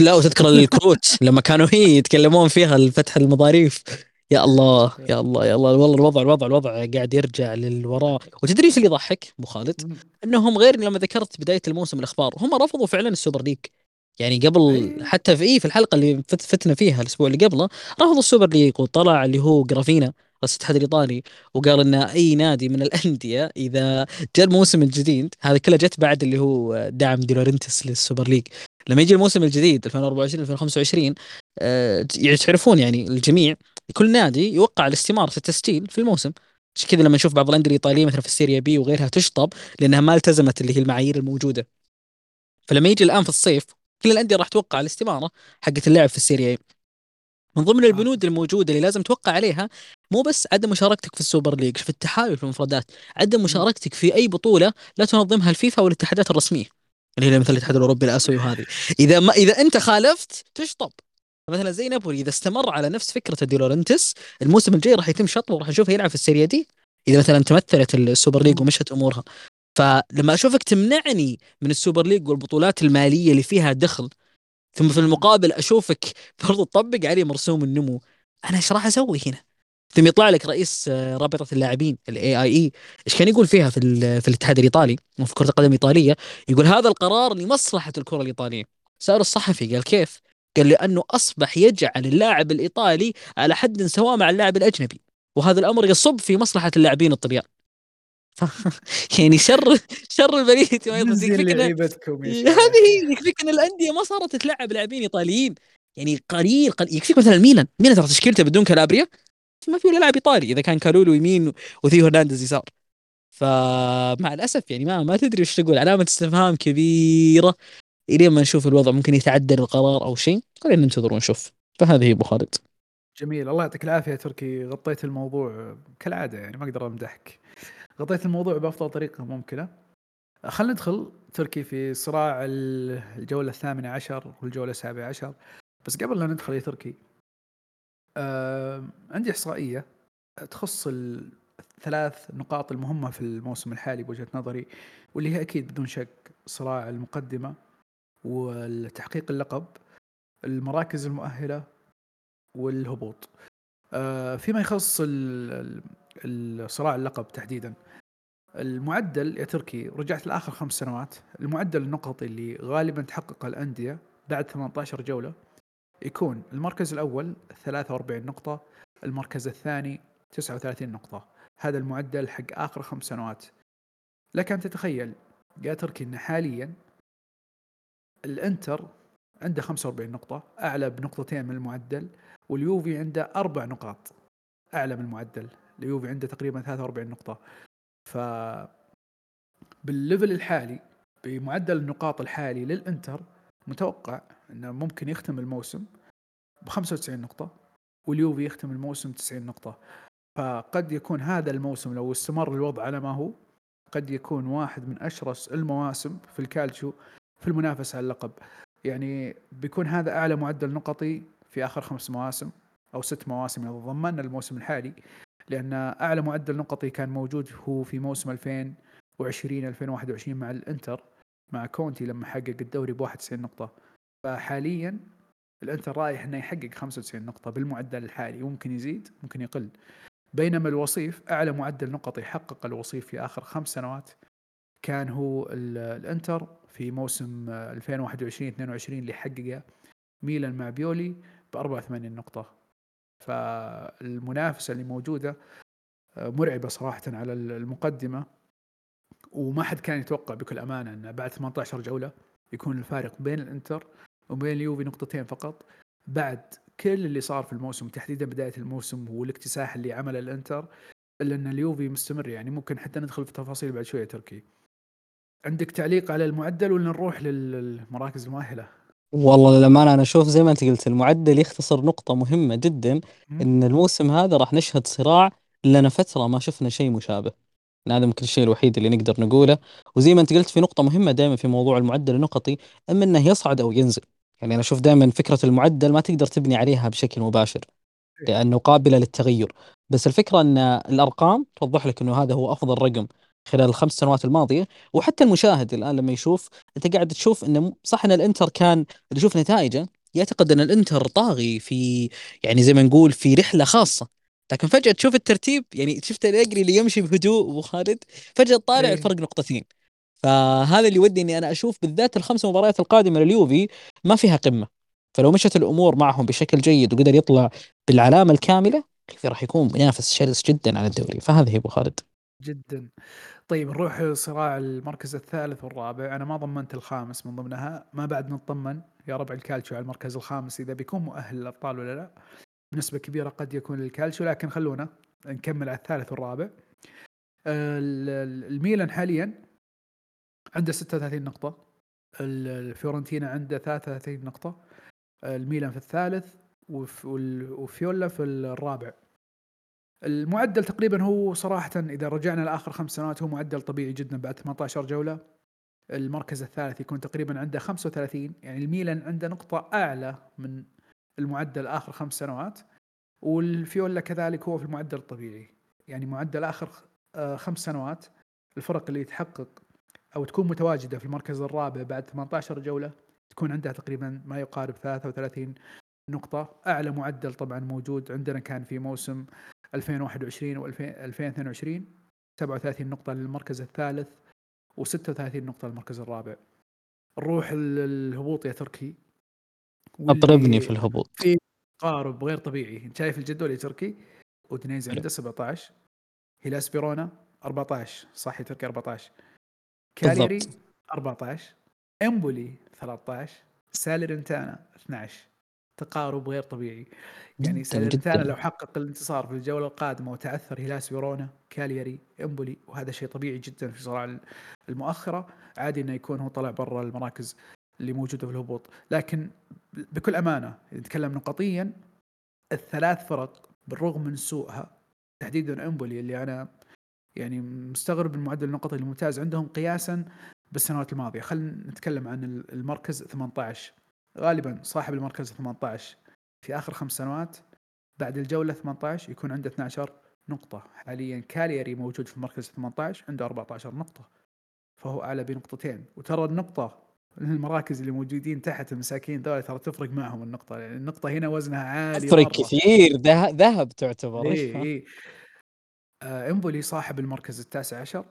لا وتذكر (laughs) الكروت لما كانوا هي يتكلمون فيها فتح المظاريف يا الله يا الله يا الله. والله الوضع الوضع الوضع قاعد يرجع للوراء. وتدري إيش اللي يضحك أبو خالد؟ إنهم غير لما ذكرت بداية الموسم الأخبار هم رفضوا فعلا ال Super League. يعني قبل. حتى في إيه في الحلقة اللي فت فتنا فيها الأسبوع اللي قبله رفضوا ال Super League وطلع اللي هو جرافينا. الاتحاد الإيطالي وقال إن أي نادي من الأندية إذا جاء الموسم الجديد هذا كله جت بعد اللي هو دعم ديلورنتس لل Super League. لما يجي الموسم الجديد 2024 2025 آه، يعني تعرفون يعني الجميع كل نادي يوقع الاستمارة التسجيل في الموسم. عشان كذا لما نشوف بعض الأندية الإيطالية مثلا في السيريا بي وغيرها تشطب لأنها ما التزمت اللي هي المعايير الموجودة. فلما يجي الآن في الصيف كل الأندية راح توقع الاستمارة حقت اللاعب في السيريا من ضمن البنود الموجودة اللي لازم توقع عليها مو بس عدم مشاركتك في ال Super League في التحالف في المفردات عدم مشاركتك في أي بطولة لا تنظمها الفيفا والاتحادات الرسمية. اللي هي مثل الاتحاد الأوروبي الآسيوي وهذه. إذا ما إذا أنت خالفت تشطب. مثلا زي نابولي إذا استمر على نفس فكرة ديلورنتس الموسم الجاي راح يتم شطبه وراح نشوفه يلعب في Serie D. إذا مثلا تمثلت ال Super League ومشت أمورها. فلما أشوفك تمنعني من ال Super League والبطولات المالية اللي فيها دخل ثم في المقابل أشوفك برضو تطبق علي مرسوم النمو. أنا إيش راح أسوي هنا؟ ثم يطلع لك رئيس آه، رابطة اللاعبين ال AIA إيش كان يقول فيها في في الاتحاد الإيطالي؟ وفي كرة القدم الإيطالية. يقول هذا القرار لمصلحة الكرة الإيطالية. سأل الصحفي قال كيف؟ قال لأنه أصبح يجعل اللاعب الإيطالي على حد سواء مع اللاعب الأجنبي. وهذا الأمر يصب في مصلحة اللاعبين الطليان (laughs) يعني شر شر يكفيك لعيبتكم يا (laughs) شباب. هذه يكفيك إن الأندية ما صارت تلعب لاعبين إيطاليين. يعني قليل, قليل. يكفيك مثلا ميلان. ميلان ترى تشكيلته بدون كالابريا ما في ولا لاعب إيطالي إذا كان كالولو يمين وثيو هرنانديز يسار. فمع الأسف يعني ما ما تدري إيش تقول. علامة استفهام كبيرة. الين ما نشوف الوضع ممكن يتعدل القرار أو شيء. خلينا ننتظر ونشوف. فهذه أبو خالد. جميل. الله يعطيك العافية تركي. غطيت الموضوع كالعادة يعني ما أقدر أمدحك. غطيت الموضوع بأفضل طريقة ممكنة. خلينا ندخل تركي في صراع ال- الجولة الثامنة عشر والجولة السابعة عشر. بس قبل لا ندخل يا تركي آه عندي إحصائية تخص ال- الثلاث نقاط المهمة في الموسم الحالي بوجهة نظري واللي هي أكيد بدون شك صراع المقدمة والتحقيق اللقب المراكز المؤهلة والهبوط. آه، فيما يخص الصراع اللقب تحديدا. المعدل يا تركي رجعت لآخر خمس سنوات. المعدل النقطي اللي غالبا تحقق الأندية بعد 18 جولة يكون المركز الأول 43 نقطة المركز الثاني 39 نقطة. هذا المعدل حق آخر خمس سنوات. لك أن تتخيل يا تركي إن حاليا الإنتر عنده 45 نقطة أعلى بنقطتين من المعدل واليوفي عنده أربع نقاط أعلى من المعدل. اليوفي عنده تقريبا 43 نقطة. ف بالليفل الحالي بمعدل النقاط الحالي للإنتر متوقع أنه ممكن يختم الموسم ب 95 نقطة واليوفي يختم الموسم 90 نقطة. فقد يكون هذا الموسم لو استمر الوضع على ما هو قد يكون واحد من أشرس المواسم في الكالتشو في المنافسة على اللقب. يعني بيكون هذا أعلى معدل نقطي في آخر خمس مواسم أو ست مواسم اذا ضمننا الموسم الحالي. لأن أعلى معدل نقطي كان موجود هو في موسم 2020 2021 مع الإنتر مع كونتي لما حقق الدوري ب 91 نقطة. فحاليا الإنتر رايح إنه يحقق 95 نقطة بالمعدل الحالي ممكن يزيد ممكن يقل. بينما الوصيف أعلى معدل نقطي حقق الوصيف في آخر خمس سنوات كان هو ال- الإنتر في موسم 2021 22 اللي حققه ميلان مع بيولي ب 84 نقطة. فالمنافسة اللي موجودة آه، مرعبة صراحة على المقدمة وما حد كان يتوقع بكل أمانة أن بعد 18 جولة يكون الفارق بين الإنتر وبين اليوفي نقطتين فقط بعد كل اللي صار في الموسم تحديدا بداية الموسم والاكتساح اللي عمله الإنتر إلا أن اليوفي مستمر يعني ممكن حتى ندخل في تفاصيل بعد شوية تركي عندك تعليق على المعدل ولا نروح للمراكز المؤهلة؟ والله للأمانة أنا أشوف زي ما أنت قلت المعدل يختصر نقطة مهمة جدا إن الموسم هذا راح نشهد صراع لنا فترة ما شفنا شيء مشابه. هذا ممكن الشيء الوحيد اللي نقدر نقوله. وزي ما أنت قلت في نقطة مهمة دائما في موضوع المعدل النقطي إما إنه يصعد أو ينزل. يعني أنا أشوف دائما فكرة المعدل ما تقدر تبني عليها بشكل مباشر. لأنه قابلة للتغير. بس الفكرة أن الأرقام توضح لك أنه هذا هو أفضل رقم خلال الخمس سنوات الماضية. وحتى المشاهد الآن لما يشوف أنت قاعد تشوف إنه صح إن الإنتر كان اللي يشوف نتائجه يعتقد إن الإنتر طاغي في يعني زي ما نقول في رحلة خاصة. لكن فجأة تشوف الترتيب يعني شفت الأجري اللي يمشي بهدوء أبو خالد فجأة طالع إيه. الفرق نقطتين. فهذا اللي يودي إني أنا أشوف بالذات الخمس مباريات القادمة لليوفي ما فيها قمة. فلو مشت الأمور معهم بشكل جيد وقدر يطلع بالعلامة الكاملة راح يكون منافس شرس جدا على الدوري. فهذا هي أبو خالد. جدا. طيب نروح صراع المركز الثالث والرابع. أنا ما ضمنت الخامس من ضمنها. ما بعد نطمن. يا ربع الكالتشو على المركز الخامس إذا بيكون مؤهل للأبطال ولا لا. بنسبة كبيرة قد يكون الكالتشو لكن خلونا نكمل على الثالث والرابع. الميلان حاليا عنده 36 نقطة. الفيورنتينا عنده 33 نقطة. الميلان في الثالث وفيولا في الرابع. المعدل تقريبا هو صراحة إذا رجعنا لآخر خمس سنوات هو معدل طبيعي جدا بعد 18 جولة. المركز الثالث يكون تقريبا عنده 35 يعني الميلان عنده نقطة أعلى من المعدل آخر خمس سنوات والفيولا كذلك هو في المعدل الطبيعي. يعني معدل آخر آه، خمس سنوات الفرق اللي تحقق أو تكون متواجدة في المركز الرابع بعد 18 جولة تكون عندها تقريبا ما يقارب 33 نقطة. أعلى معدل طبعا موجود عندنا كان في موسم 2021 و 2022 37 نقطة للمركز الثالث و36 نقطة للمركز الرابع. نروح الهبوط يا تركي. أضربني في الهبوط. في تقارب غير طبيعي. انت شايف الجدول يا تركي؟ أودينيزي عنده 17 هيلاس فيرونا 14 صح يا تركي 14 كالياري 14 إمبولي 13 ساليرنيتانا 12 تقارب غير طبيعي. يعني سالرنيتانا لو حقق الانتصار في الجولة القادمة وتعثر هيلاس فيرونا كالياري إمبولي وهذا شيء طبيعي جدا في صراع المؤخرة عادي إنه يكون هو طلع برا المراكز اللي موجودة في الهبوط. لكن بكل أمانة نتكلم نقطيا الثلاث فرق بالرغم من سوءها تحديدا إمبولي اللي أنا يعني مستغرب المعدل النقطي الممتاز عندهم قياسا بالسنوات الماضية. خلينا نتكلم عن المركز 18 غالبا صاحب المركز 18 في آخر خمس سنوات بعد الجولة 18 يكون عنده 12 نقطة. حاليا كاليري موجود في المركز 18 عنده 14 نقطة. فهو أعلى بنقطتين. وترى النقطة المراكز اللي موجودين تحت المساكين ذولا ترى تفرق معهم النقطة يعني النقطة هنا وزنها عالي تفرق كثير. ذهب تعتبر. إيه إيه. آه إمبولي صاحب المركز التاسع عشر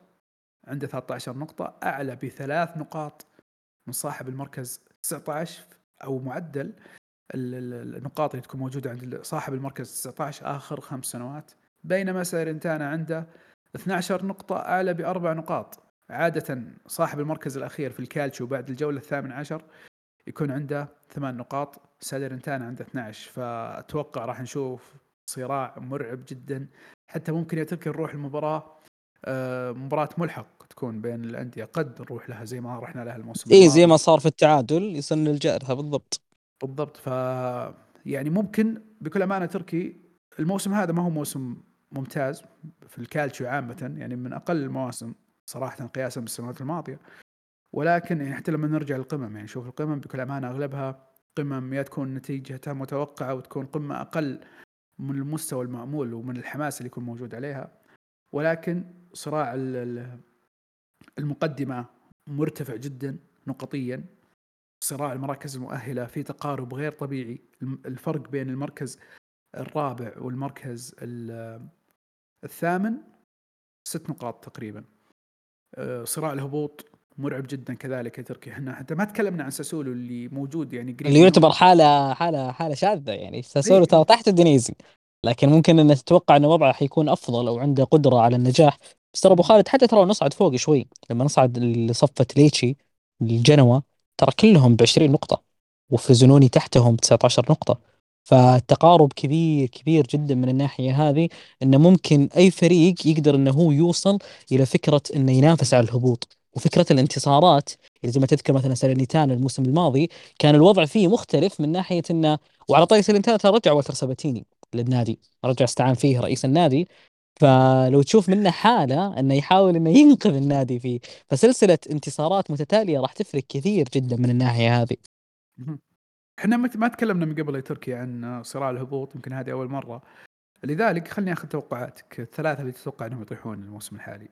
عنده 13 نقطة أعلى بثلاث نقاط من صاحب المركز 19 أو معدل النقاط اللي تكون موجودة عند صاحب المركز 19 آخر خمس سنوات بينما سيرنتانا عنده 12 نقطة أعلى بأربع نقاط. عادة صاحب المركز الأخير في الكالتشو بعد الجولة الثامن عشر يكون عنده ثمان نقاط سالرنتانا عنده 12 فأتوقع راح نشوف صراع مرعب جدا. حتى ممكن يترك نروح المباراة آه، مباراة ملحق تكون بين الأندية. قد نروح لها زي ما رحنا لها الموسم اي زي ما صار في التعادل يسن الجائرة بالضبط. بالضبط. ف يعني ممكن بكل أمانة تركي الموسم هذا ما هو موسم ممتاز في الكالتشيو عامة يعني من أقل المواسم صراحة قياسا بالسنوات الماضية. ولكن يعني حتى لما نرجع للقمم يعني شوف القمم بكل أمانة أغلبها قمم يا تكون نتيجتها متوقعة وتكون قمة أقل من المستوى المأمول ومن الحماس اللي يكون موجود عليها. ولكن صراع المقدمة مرتفع جدا نقطيا. صراع المراكز المؤهلة في تقارب غير طبيعي. الفرق بين المركز الرابع والمركز الثامن ست نقاط تقريبا. آه، صراع الهبوط مرعب جدا كذلك يا تركي. إحنا حتى ما تكلمنا عن ساسولو اللي موجود يعني اللي يعتبر حاله حاله حالة شاذة يعني. ساسولو ترى تحت الدنيزي لكن ممكن إن تتوقع إن وضعه حيكون أفضل أو عنده قدرة على النجاح بس ترى أبو خالد حتى ترى نصعد فوق شوي لما نصعد لصفة ليتشي الجنوة ترى كلهم ب 20 نقطة وفروزينوني تحتهم 19 نقطة. فالتقارب كبير كبير جدا من الناحية هذه إنه ممكن أي فريق يقدر إنه هو يوصل إلى فكرة إنه ينافس على الهبوط. وفكرة الانتصارات يعني زي ما تذكر مثلا سالرنيتانا الموسم الماضي كان الوضع فيه مختلف من ناحية إنه وعلى طريقة سالرنيتانا ترى رجع والتر ساباتيني للنادي رجع استعان فيه رئيس النادي. فلو تشوف منه حالة إنه يحاول إنه ينقذ النادي فيه فسلسلة انتصارات متتالية راح تفرق كثير جدا من الناحية هذه. مت ما تكلمنا من قبل يا تركي عن صراع الهبوط، يمكن هذه أول مرة، لذلك خلّيني آخذ توقعاتك، الثلاثة اللي تتوقع إنهم يطيحون الموسم الحالي.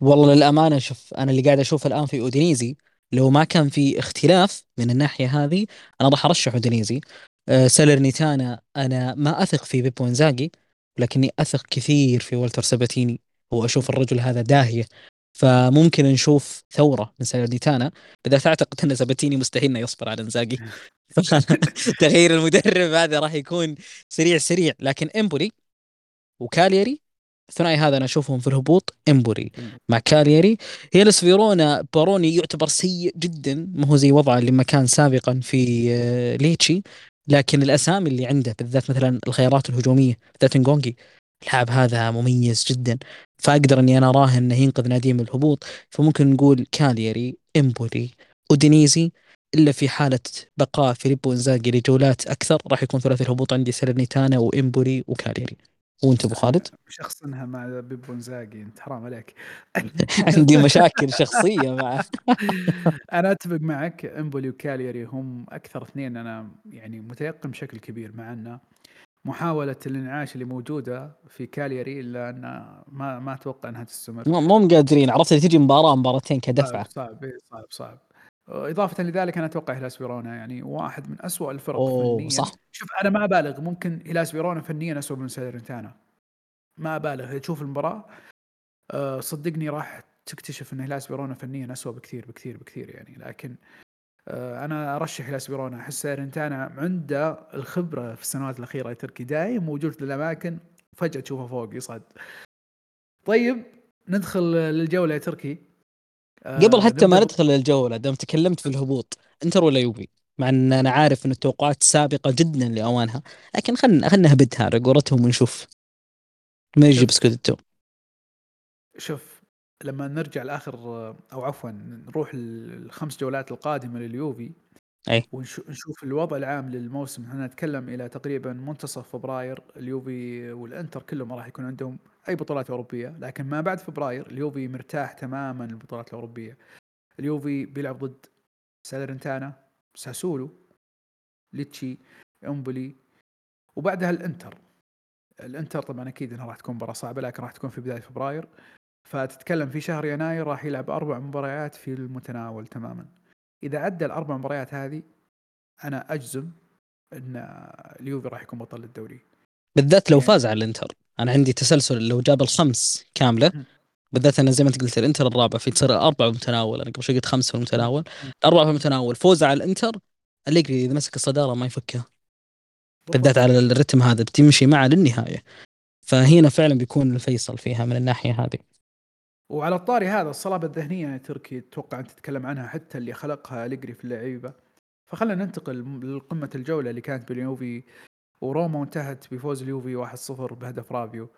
والله للأمانة شوف أنا اللي قاعد أشوفه الآن في أودينيزي لو ما كان في اختلاف من الناحية هذه أنا راح أرشح أودينيزي. أه سالرنيتانا أنا ما أثق في بيبو إنزاغي لكني أثق كثير في والتر ساباتيني وأشوف الرجل هذا داهية. فممكن نشوف ثورة من سالرنيتانا بالذات أعتقد أن ساباتيني مستحيل إنه يصبر على إنزاغي (laughs) (laughs) تغيير المدرب هذا راح يكون سريع سريع. لكن إمبولي وكالياري الثنائي هذا أنا أشوفهم في الهبوط. امبولي مع كالياري. هيلاس فيرونا. باروني يعتبر سيء جدا. ما هو زي وضعه اللي ما كان سابقا في آه، ليتشي. لكن الأسامي اللي عنده بالذات مثلا الخيارات الهجومية بالذات نجونج اللاعب هذا مميز جدا. فأقدر إني أنا اراه إنه ينقذ نادي من الهبوط. فممكن نقول كالياري إمبولي أودينيزي إلا في حالة بقاء فيليبو إنزاغي لجولات أكثر راح يكون ثلاثي الهبوط عندي سالرنيتانا وإمبولي وكالياري وانت أبو خالد؟ شخصنها مع بيبو انزاغي انت حرام عليك (laughs) عندي مشاكل شخصية معه (laughs) أنا أتفق معك إمبولي وكالياري هم أكثر اثنين أنا يعني متيقن بشكل كبير مع انه محاولة الانعاش اللي موجودة في كالياري إلا أن ما ما أتوقع أنها تستمر مو قادرين عرفت تجي مباراة مباراتين كدفعة صعب صعب صعب, صعب. إضافة لذلك أنا أتوقع هيلاس فيرونا يعني واحد من أسوأ الفرق أوه فنيا. صح. شوف أنا ما أبالغ ممكن هيلاس فيرونا فنيا أسوأ من سالرنيتانا ما أبالغ. تشوف المباراة أه صدقني راح تكتشف إن هيلاس فيرونا فنيا أسوأ بكثير بكثير بكثير يعني. لكن أه أنا أرشح هيلاس فيرونا. أحس سالرنيتانا عنده الخبرة في السنوات الأخيرة يا تركي. دايم موجود في الأماكن فجأة تشوفه فوق يصعد. طيب ندخل للجولة يا تركي. قبل آه، حتى ما ندخل الجوله دام تكلمت في الهبوط انتر ولا يوفي مع إن أنا عارف إن التوقعات سابقة جدا لأوانها لكن خلنا خلنا نهبدها على قولتهم ونشوف. ما يجي biscotto شوف لما نرجع لآخر أو عفوا نروح الخمس جولات القادمة لليوفي أي. ونشوف الوضع العام للموسم. إحنا نتكلم إلى تقريبا منتصف فبراير اليوفي والإنتر كلهم راح يكون عندهم أي بطولات أوروبية لكن ما بعد فبراير اليوفي مرتاح تماما للبطولات الأوروبية. اليوفي بيلعب ضد سالرنتانا ساسولو ليتشي إمبولي وبعدها الإنتر. الإنتر طبعا أكيد إنها راح تكون مباراة صعبة لكن راح تكون في بداية فبراير. فتتكلم في شهر يناير راح يلعب أربع مباريات في المتناول تماما. إذا عدى الأربع مباريات هذه أنا أجزم إن اليوفي راح يكون بطل الدوري. بالذات لو يعني فاز على الإنتر. أنا عندي تسلسل لو جاب الخمس كاملة بالذات أنا زي ما أنت قلت الإنتر الرابع في تصير اربعه متناول. أنا قبل شوي قلت خمسة في المتناول اربعه في المتناول فوز على الإنتر الليجري إذا مسك الصدارة ما يفكها بالذات على الرتم هذا بتمشي معه للنهاية. فهنا فعلا بيكون الفيصل فيها من الناحية هذه. وعلى الطاري هذا الصلابة الذهنية تركي أتوقع انت تتكلم عنها حتى اللي خلقها اليجري في اللعيبة فخلنا ننتقل لقمة الجولة اللي كانت باليوفي وروما وانتهت بفوز اليوفي 1-0 بهدف رابيو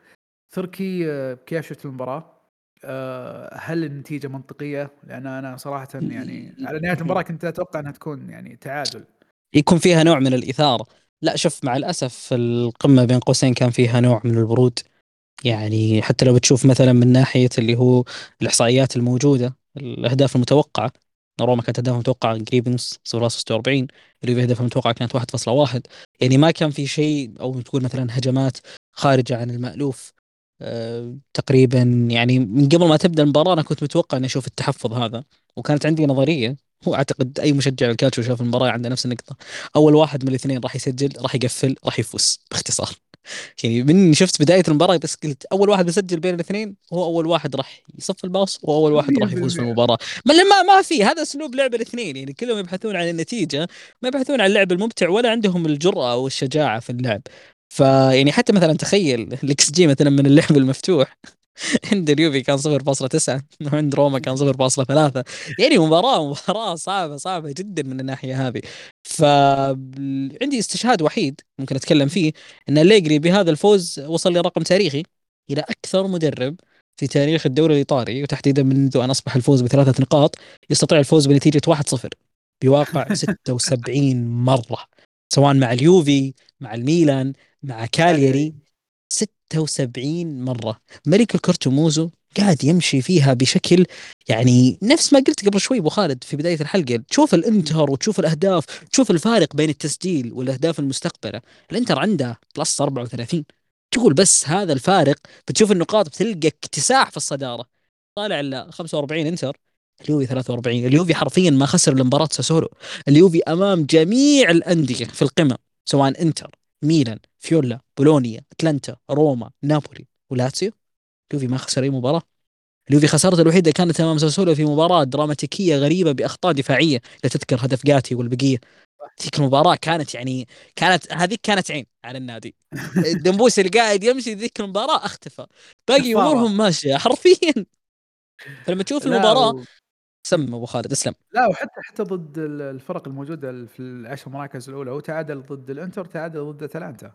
تركي آه، كيف شفت المباراة؟ آه، هل النتيجة منطقية؟ لأن أنا صراحة يعني على نهاية المباراة كنت أتوقع أنها تكون يعني تعادل يكون فيها نوع من الإثارة لا شوف مع الأسف القمة بين قوسين كان فيها نوع من البرود يعني حتى لو بتشوف مثلا من ناحية اللي هو الإحصائيات الموجودة الأهداف المتوقعة روما كانت أهدافها متوقعة قريب نص 0.46 اليوفي أهدافها المتوقعه كانت 1.1 يعني ما كان في شيء أو تقول مثلا هجمات خارجة عن المألوف. أه تقريبا يعني من قبل ما تبدأ المباراة أنا كنت متوقع إني أشوف التحفظ هذا. وكانت عندي نظرية هو أعتقد أي مشجع الكالتشو شاف المباراة عنده نفس النقطة. أول واحد من الاثنين راح يسجل راح يقفل راح يفوز باختصار. يعني من شفت بداية المباراة بس قلت أول واحد بيسجل بين الاثنين هو أول واحد راح يصف الباص واول واحد راح يفوز في المباراة. ما ما ما في هذا أسلوب لعب الاثنين. يعني كلهم يبحثون عن النتيجة ما يبحثون عن اللعب الممتع ولا عندهم الجرأة والشجاعة في اللعب. فيعني حتى مثلا تخيل الإكس جي مثلا من اللعب المفتوح. (laughs) عند اليوفي كان 0.9 وعند روما كان 0.3 يعني مباراة مباراة صعبة صعبة جدا من الناحية هذه. فعندي استشهاد وحيد ممكن أتكلم فيه إن أليجري بهذا الفوز وصل لرقم تاريخي إلى أكثر مدرب في تاريخ الدوري الإيطالي وتحديدا منذ أن أصبح الفوز بثلاثة نقاط يستطيع الفوز بنتيجة 1-0 بواقع (laughs) 76 مرة. سواء مع اليوفي مع الميلان مع كالياري. 76 مرة. ملك ال corto muso قاعد يمشي فيها بشكل يعني نفس ما قلت قبل شوي أبو خالد في بداية الحلقة. تشوف الإنتر وتشوف الأهداف تشوف الفارق بين التسجيل والأهداف المستقبلة. الإنتر عنده plus 34 تقول بس هذا الفارق بتشوف النقاط بتلقى اكتساح في الصدارة. طالع ال 45 إنتر اليوفي 43 اليوفي حرفيا ما خسر المباراه ساسولو. اليوفي أمام جميع الأندية في القمه سواء إنتر ميلان فيولا بولونيا أتلانتا روما نابولي ولاتسيو. اليوفي ما خسر أي مباراة. اليوفي خسارته الوحيدة كانت أمام ساسولو في مباراة دراماتيكية غريبة بأخطاء دفاعية لا تذكر هدف جاتي والبقية. ذيك المباراة كانت يعني كانت هذيك كانت عين على النادي. (laughs) الدنبوس اللي قاعد يمشي ذيك المباراة أختفى. باقي أمورهم ماشية حرفيا. فلما تشوف المباراة. سم أبو خالد اسلم لا وحتى حتى ضد الفرق الموجودة في العشر مراكز الأولى هو تعادل ضد الإنتر تعادل ضد أتلانتا.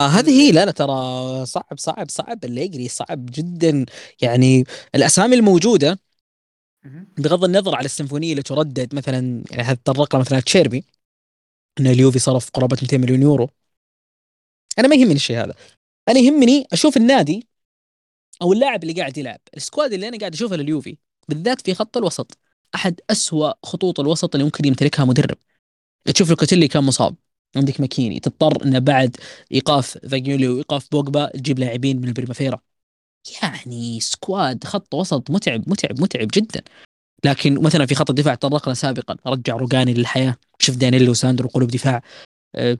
آه هذه هي لا لا ترى صعب صعب صعب الليجري صعب جدا. يعني الأسامي الموجودة بغض النظر على السيمفونية اللي تردد مثلا يعني تطرق مثلا تشيربي إن اليوفي صرف قرابة 200 مليون يورو. أنا ما يهمني الشيء هذا. أنا يهمني أشوف النادي أو اللاعب اللي قاعد يلعب. ال squad اللي أنا قاعد أشوفه لليوفي بالذات في خط الوسط أحد أسوأ خطوط الوسط اللي ممكن يمتلكها مدرب. تشوف لوكاتيلي كان مصاب. عندك ماكيني. تضطر إنه بعد إيقاف فاجيولي وإيقاف بوجبا تجيب لاعبين من ال Primavera. يعني squad خط وسط متعب متعب متعب جدا. لكن مثلا في خط الدفاع تطرقنا سابقا. رجع روجاني للحياة. شوف دانيلو وساندرو قلوب دفاع.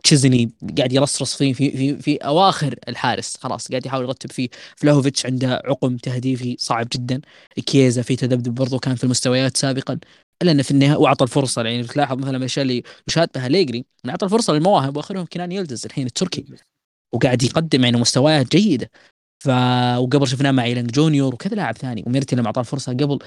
تشيزني قاعد يرصرص فيه في في في أواخر الحارس. خلاص قاعد يحاول يرتب فيه. فلاهوفيتش عنده عقم تهديفي صعب جدا. كييزا في تذبذب برضو كان في المستويات سابقا. إلا إنه في النهاية واعطى الفرصة يعني تلاحظ مثلا الاشياء اللي يشابهها أليجري أعطى الفرصة للمواهب وآخرهم كنان يلدز الحين التركي. وقاعد يقدم يعني مستويات جيدة. ف وقبل شفناه مع إيلينج جونيور وكذا لاعب ثاني. وميريتي لما اعطاه الفرصة قبل.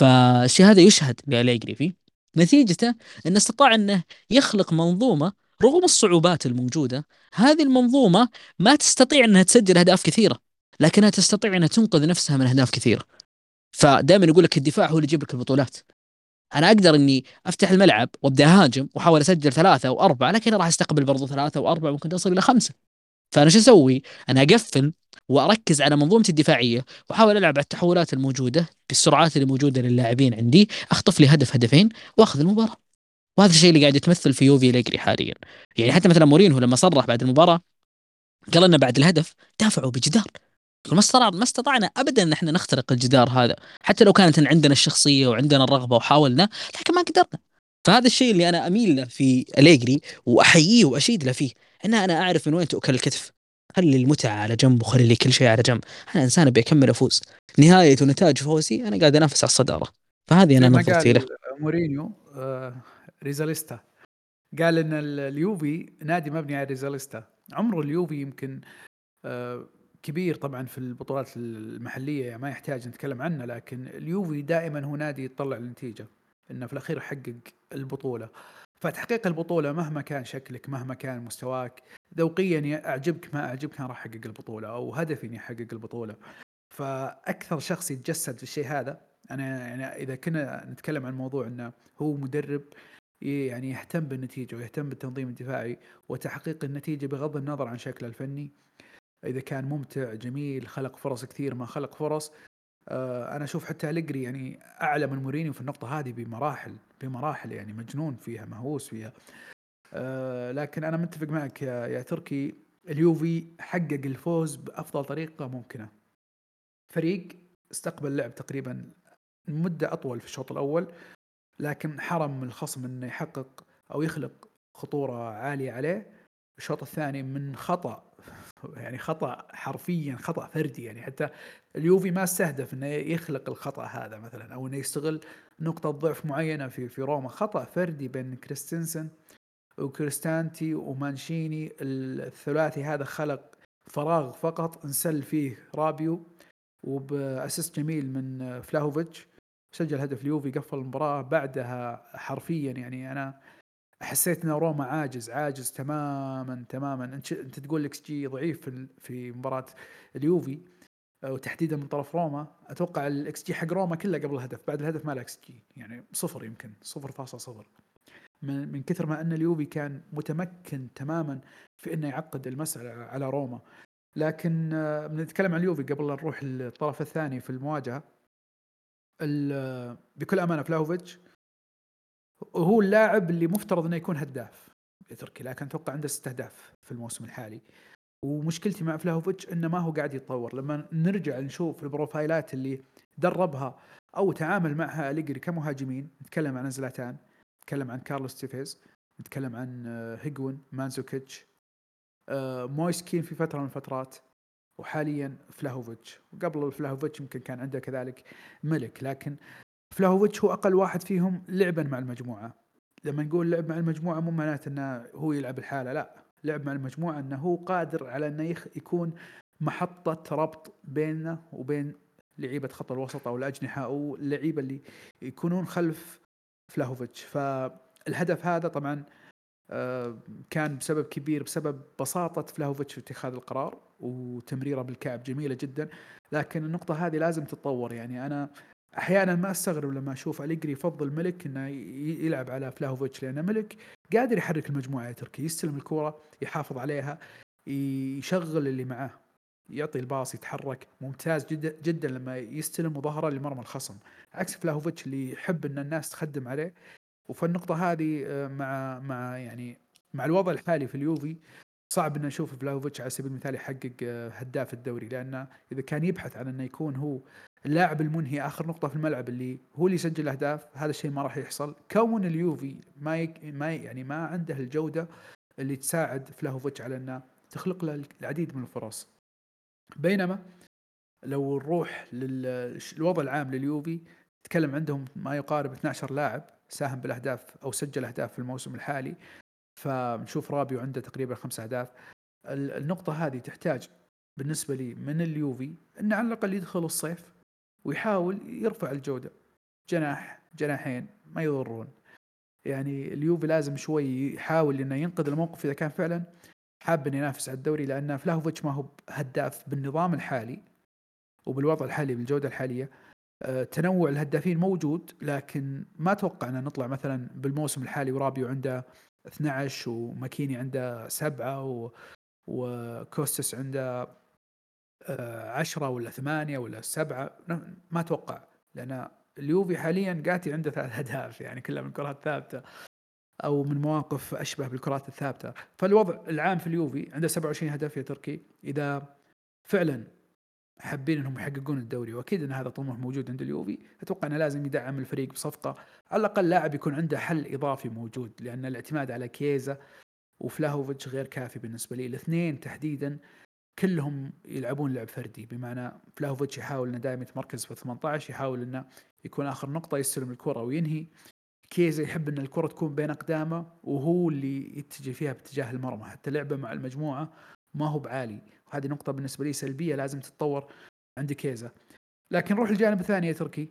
فالشيء هذا يشهد لأليجري فيه. نتيجته إنه استطاع إنه يخلق منظومة رغم الصعوبات الموجودة هذه المنظومة ما تستطيع إنها تسجل أهداف كثيرة لكنها تستطيع إنها تنقذ نفسها من أهداف كثيرة. فدائما يقول لك الدفاع هو اللي يجيب لك البطولات. أنا أقدر إني أفتح الملعب وأبدأ أهاجم وأحاول أسجل ثلاثة واربعه لكن راح أستقبل برضو ثلاثة واربعه ممكن تصل إلى خمسة. فأنا شو أسوي؟ أنا أقفل وأركز على منظومتي الدفاعية وأحاول ألعب على التحولات الموجودة بالسرعات اللي موجودة للاعبين عندي أخطف لي هدف هدفين وأخذ المباراة. وهذا الشيء اللي قاعد يتمثل في يوفي ليجري حاليا. يعني حتى مثلا مورينهو لما صرح بعد المباراة قال لنا بعد الهدف دافعوا بجدار. ما استطعنا ما استطعنا ابدا إن إحنا نخترق الجدار هذا. حتى لو كانت عندنا الشخصية وعندنا الرغبة وحاولنا لكن ما قدرنا. فهذا الشيء اللي أنا أميل له في أليجري وأحييه وأشيد له فيه إن أنا أعرف من وين تؤكل الكتف. خلي المتعة على جنب وخلي لي كل شيء على جنب. أنا إنسان أبي أكمل أفوز. نهاية ونتاج فوزي أنا قاعد أنافس على الصدارة. فهذه أنا نظرتي له. مورينيو آه ريزاليستا. قال إن اليوفي نادي مبني على ريزاليستا. عمره اليوفي يمكن آه كبير طبعا في البطولات المحلية يعني ما يحتاج نتكلم عنه لكن اليوفي دائما هو نادي يطلع النتيجه إنه في الأخير يحقق البطولة. فتحقيق البطولة مهما كان شكلك مهما كان مستواك ذوقيا أعجبك ما أعجبك أنا راح أحقق البطولة أو هدفي إني أحقق البطولة. فأكثر شخص يتجسد في الشيء هذا أنا يعني إذا كنا نتكلم عن موضوع إنه هو مدرب يعني يهتم بالنتيجة ويهتم بالتنظيم الدفاعي وتحقيق النتيجة بغض النظر عن شكله الفني. إذا كان ممتع جميل خلق فرص كثير ما خلق فرص آه، أنا أشوف حتى الجري يعني أعلى من مورينيو في النقطة هذه بمراحل بمراحل يعني مجنون فيها مهووس فيها. آه، لكن أنا متفق معك يا, يا تركي اليوفي حقق الفوز بأفضل طريقة ممكنة. فريق استقبل لعب تقريبا مدة أطول في الشوط الأول لكن حرم الخصم إنه يحقق أو يخلق خطورة عالية عليه. الشوط الثاني من خطأ يعني خطأ حرفيا خطأ فردي يعني. حتى اليوفي ما استهدف إنه يخلق الخطأ هذا مثلا أو إنه يستغل نقطة ضعف معينة في في روما. خطأ فردي بين كريستنسن وكريستانتي ومانشيني. الثلاثي هذا خلق فراغ فقط انسل فيه رابيو وب assist جميل من فلاهوفيتش. سجل هدف اليوفي قفل المباراة بعدها حرفيا. يعني أنا حسيت إن روما عاجز عاجز تماما تماما. أنت تقول إكس جي ضعيف في في مباراة اليوفي وتحديدا من طرف روما. أتوقع الاكس جي حق روما كله قبل الهدف. بعد الهدف ما له إكس جي. يعني صفر يمكن. 0.0 من, من كثر ما أن اليوفي كان متمكن تماما في إنه يعقد المسألة على روما. لكن بنتكلم عن اليوفي قبل لا نروح للطرف الثاني في المواجهة. بكل أمانة فلاهوفيتش هو اللاعب اللي مفترض إنه يكون هداف تركي لكن أتوقع عنده ست أهداف في الموسم الحالي. ومشكلتي مع فلاهوفيتش إنه ما هو قاعد يتطور. لما نرجع نشوف البروفايلات اللي دربها أو تعامل معها أليجري كمهاجمين نتكلم عن زلاتان نتكلم عن كارلوس تيفيز نتكلم عن آه، هيجواين مانزوكيتش آه، مويس كين في فترة من الفترات. وحاليا فلاهوفيتش. وقبل فلاهوفيتش يمكن كان عنده كذلك ميليك لكن فلاهوفيتش هو أقل واحد فيهم لعبا مع المجموعة. لما نقول لعب مع المجموعة مو معناته إنه هو يلعب لحاله لا. لعب مع المجموعة إنه هو قادر على إنه يكون محطة ربط بيننا وبين لعيبة خط الوسط أو الأجنحة أو اللعيبة اللي يكونون خلف فلاهوفيتش. فالهدف هذا طبعا كان بسبب كبير بسبب بساطة فلاهوفيتش في اتخاذ القرار وتمريره بالكعب جميلة جدا. لكن النقطة هذه لازم تتطور. يعني أنا أحيانا ما أستغرب لما أشوف أليجري يفضل ملك إنه يلعب على فلاهوفيتش لأن ملك قادر يحرك المجموعة يا تركي يستلم الكوره يحافظ عليها يشغل اللي معاه يعطي الباص يتحرك. ممتاز جدا جدا لما يستلم وظهره لمرمى الخصم. عكس فلاهوفيتش اللي يحب إن الناس تخدم عليه وفي النقطة هذه آه، مع مع يعني مع الوضع الحالي في اليوفي صعب ان نشوف فلاهوفيتش على سبيل المثال يحقق آه، هداف الدوري لأنه إذا كان يبحث عن إنه يكون هو اللاعب المنهي آخر نقطة في الملعب اللي هو اللي يسجل أهداف هذا الشيء ما راح يحصل. كون اليوفي ما يك ما يعني ما عنده الجودة اللي تساعد فلاهوفيتش على إنه تخلق له العديد من الفرص. بينما لو نروح للوضع العام لليوفي تكلم عندهم ما يقارب 12 لاعب ساهم بالأهداف أو سجل أهداف في الموسم الحالي. فنشوف رابيو عنده تقريبا خمس أهداف. النقطة هذه تحتاج بالنسبة لي من اليوفي إنه على الأقل يدخل الصيف ويحاول يرفع الجودة. جناح جناحين ما يضرون. يعني اليوفي لازم شوي يحاول إنه ينقذ الموقف إذا كان فعلا حاب إنه ينافس على الدوري لأن فلاهوفيتش ما هو هداف بالنظام الحالي وبالوضع الحالي بالجودة الحالية. تنوع الهدافين موجود لكن ما أتوقع أن نطلع مثلا بالموسم الحالي ورابيو عنده 12 وماكيني عنده سبعة و... وكوستس عنده آه، عشرة ولا ثمانية ولا سبعة. ما أتوقع لأن اليوفي حاليا قاتي عنده ثلاث أهداف يعني كلها من كرات ثابتة أو من مواقف أشبه بالكرات الثابتة. فالوضع العام في اليوفي عنده 27 هدف يا تركي. إذا فعلا حابين إنهم يحققون الدوري وأكيد إن هذا طموح موجود عند اليوفي. أتوقع إنه لازم يدعم الفريق بصفقة. على الأقل لاعب يكون عنده حل إضافي موجود لأن الاعتماد على كيزا وفلاهوفيتش غير كافي بالنسبة لي. الاثنين تحديدا كلهم يلعبون لعب فردي بمعنى فلاهوفيتش يحاول إنه دائما يتمركز في 18 يحاول إنه يكون آخر نقطة يستلم الكرة وينهي. كيزا يحب إن الكرة تكون بين أقدامه وهو اللي يتجه فيها باتجاه المرمى. حتى لعبه مع المجموعة ما هو بعالي. وهذه نقطة بالنسبة لي سلبية لازم تتطور عند كيزا لكن نروح الجانب الثاني يا تركي.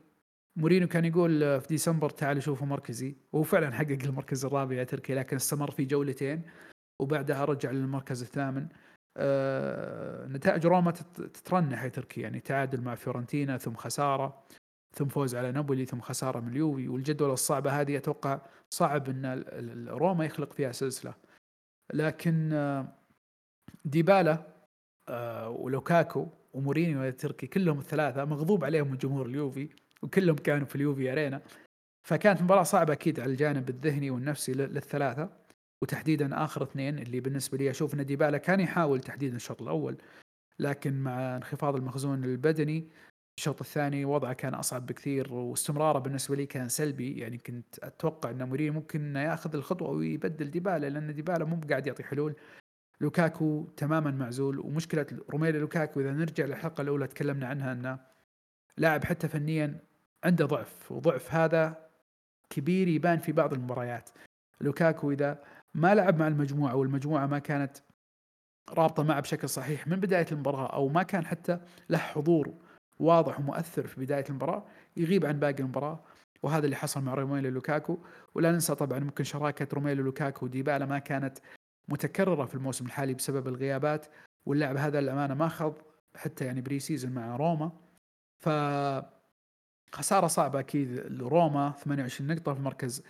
مورينو كان يقول في ديسمبر تعالوا شوفوا مركزي. وهو فعلا حقق المركز الرابع يا تركي لكن استمر في جولتين وبعدها رجع للمركز الثامن. آه، نتائج روما تترنح يا تركي يعني تعادل مع فيورنتينا ثم خسارة ثم فوز على نابولي ثم خسارة من اليوفي. والجدول الصعبه هذه أتوقع صعب إن روما يخلق فيها سلسلة. لكن آه، ديبالا آه، ولوكاكو ومورينيو يا تركي كلهم الثلاثة. مغضوب عليهم جمهور اليوفي وكلهم كانوا في اليوفي أرينا. فكانت مباراة صعبة أكيد على الجانب الذهني والنفسي للثلاثة. وتحديدا آخر اثنين اللي بالنسبة لي أشوف إن ديبالا كان يحاول تحديدا الشوط الأول لكن مع انخفاض المخزون البدني الشوط الثاني وضعه كان أصعب بكثير واستمراره بالنسبة لي كان سلبي. يعني كنت أتوقع إن مورينيو ممكن يأخذ الخطوة ويبدل ديبالا لأن ديبالا مو قاعد يعطي حلول. لوكاكو تماما معزول ومشكلة روميلو لوكاكو إذا نرجع للحلقة الأولى تكلمنا عنها انه لاعب حتى فنيا عنده ضعف وضعف هذا كبير يبان في بعض المباريات. لوكاكو إذا ما لعب مع المجموعة والمجموعة ما كانت رابطة معه بشكل صحيح من بداية المباراة أو ما كان حتى له حضور واضح ومؤثر في بداية المباراة يغيب عن باقي المباراة. وهذا اللي حصل مع روميلو لوكاكو. ولا ننسى طبعا ممكن شراكة روميلو لوكاكو وديبالا ما كانت متكررة في الموسم الحالي بسبب الغيابات واللاعب هذا للأمانة ما خاض حتى يعني pre-season مع روما. ف خسارة صعبة أكيد لروما 28 نقطة في المركز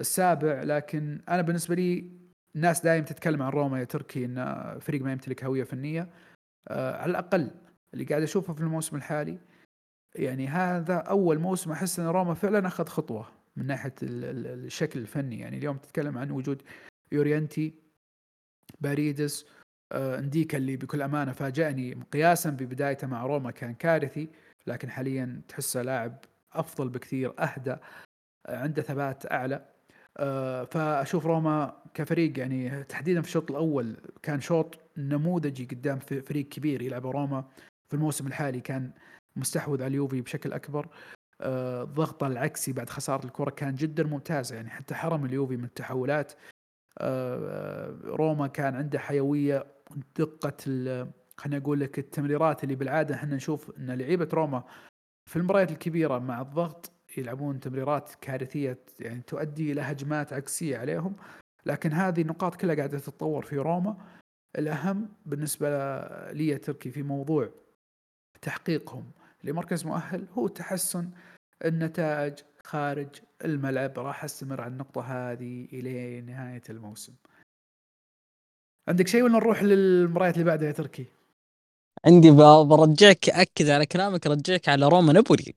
السابع. لكن أنا بالنسبة لي الناس دائما تتكلم عن روما يا تركي إن فريق ما يمتلك هوية فنية. آه على الأقل اللي قاعد أشوفه في الموسم الحالي يعني هذا أول موسم أحس إن روما فعلا أخذ خطوة من ناحية الشكل الفني. يعني اليوم تتكلم عن وجود يورينتي باريدس آه إنديكا اللي بكل أمانة فاجأني قياسا ببدايته مع روما كان كارثي لكن حاليا تحسه لاعب أفضل بكثير اهدى عنده ثبات أعلى. آه، فأشوف روما كفريق يعني تحديدا في الشوط الأول كان شوط نموذجي قدام فريق كبير يلعب روما. في الموسم الحالي كان مستحوذ على اليوفي بشكل أكبر. الضغط آه، العكسي بعد خسارة الكرة كان جدا ممتاز يعني حتى حرم اليوفي من التحولات. آه، روما كان عنده حيوية دقة خليني أقول لك التمريرات اللي بالعادة إحنا نشوف إن لعيبة روما في المباريات الكبيرة مع الضغط يلعبون تمريرات كارثية يعني تؤدي إلى هجمات عكسية عليهم. لكن هذه النقاط كلها قاعدة تتطور في روما. الأهم بالنسبة لي تركي في موضوع تحقيقهم لمركز مؤهل هو تحسن النتائج خارج الملعب راح أستمر على النقطة هذه إلى نهاية الموسم. عندك شيء ولا نروح للمباريات اللي بعدها يا تركي؟ عندي برجعك أكد على كلامك رجعك على روما نابولي.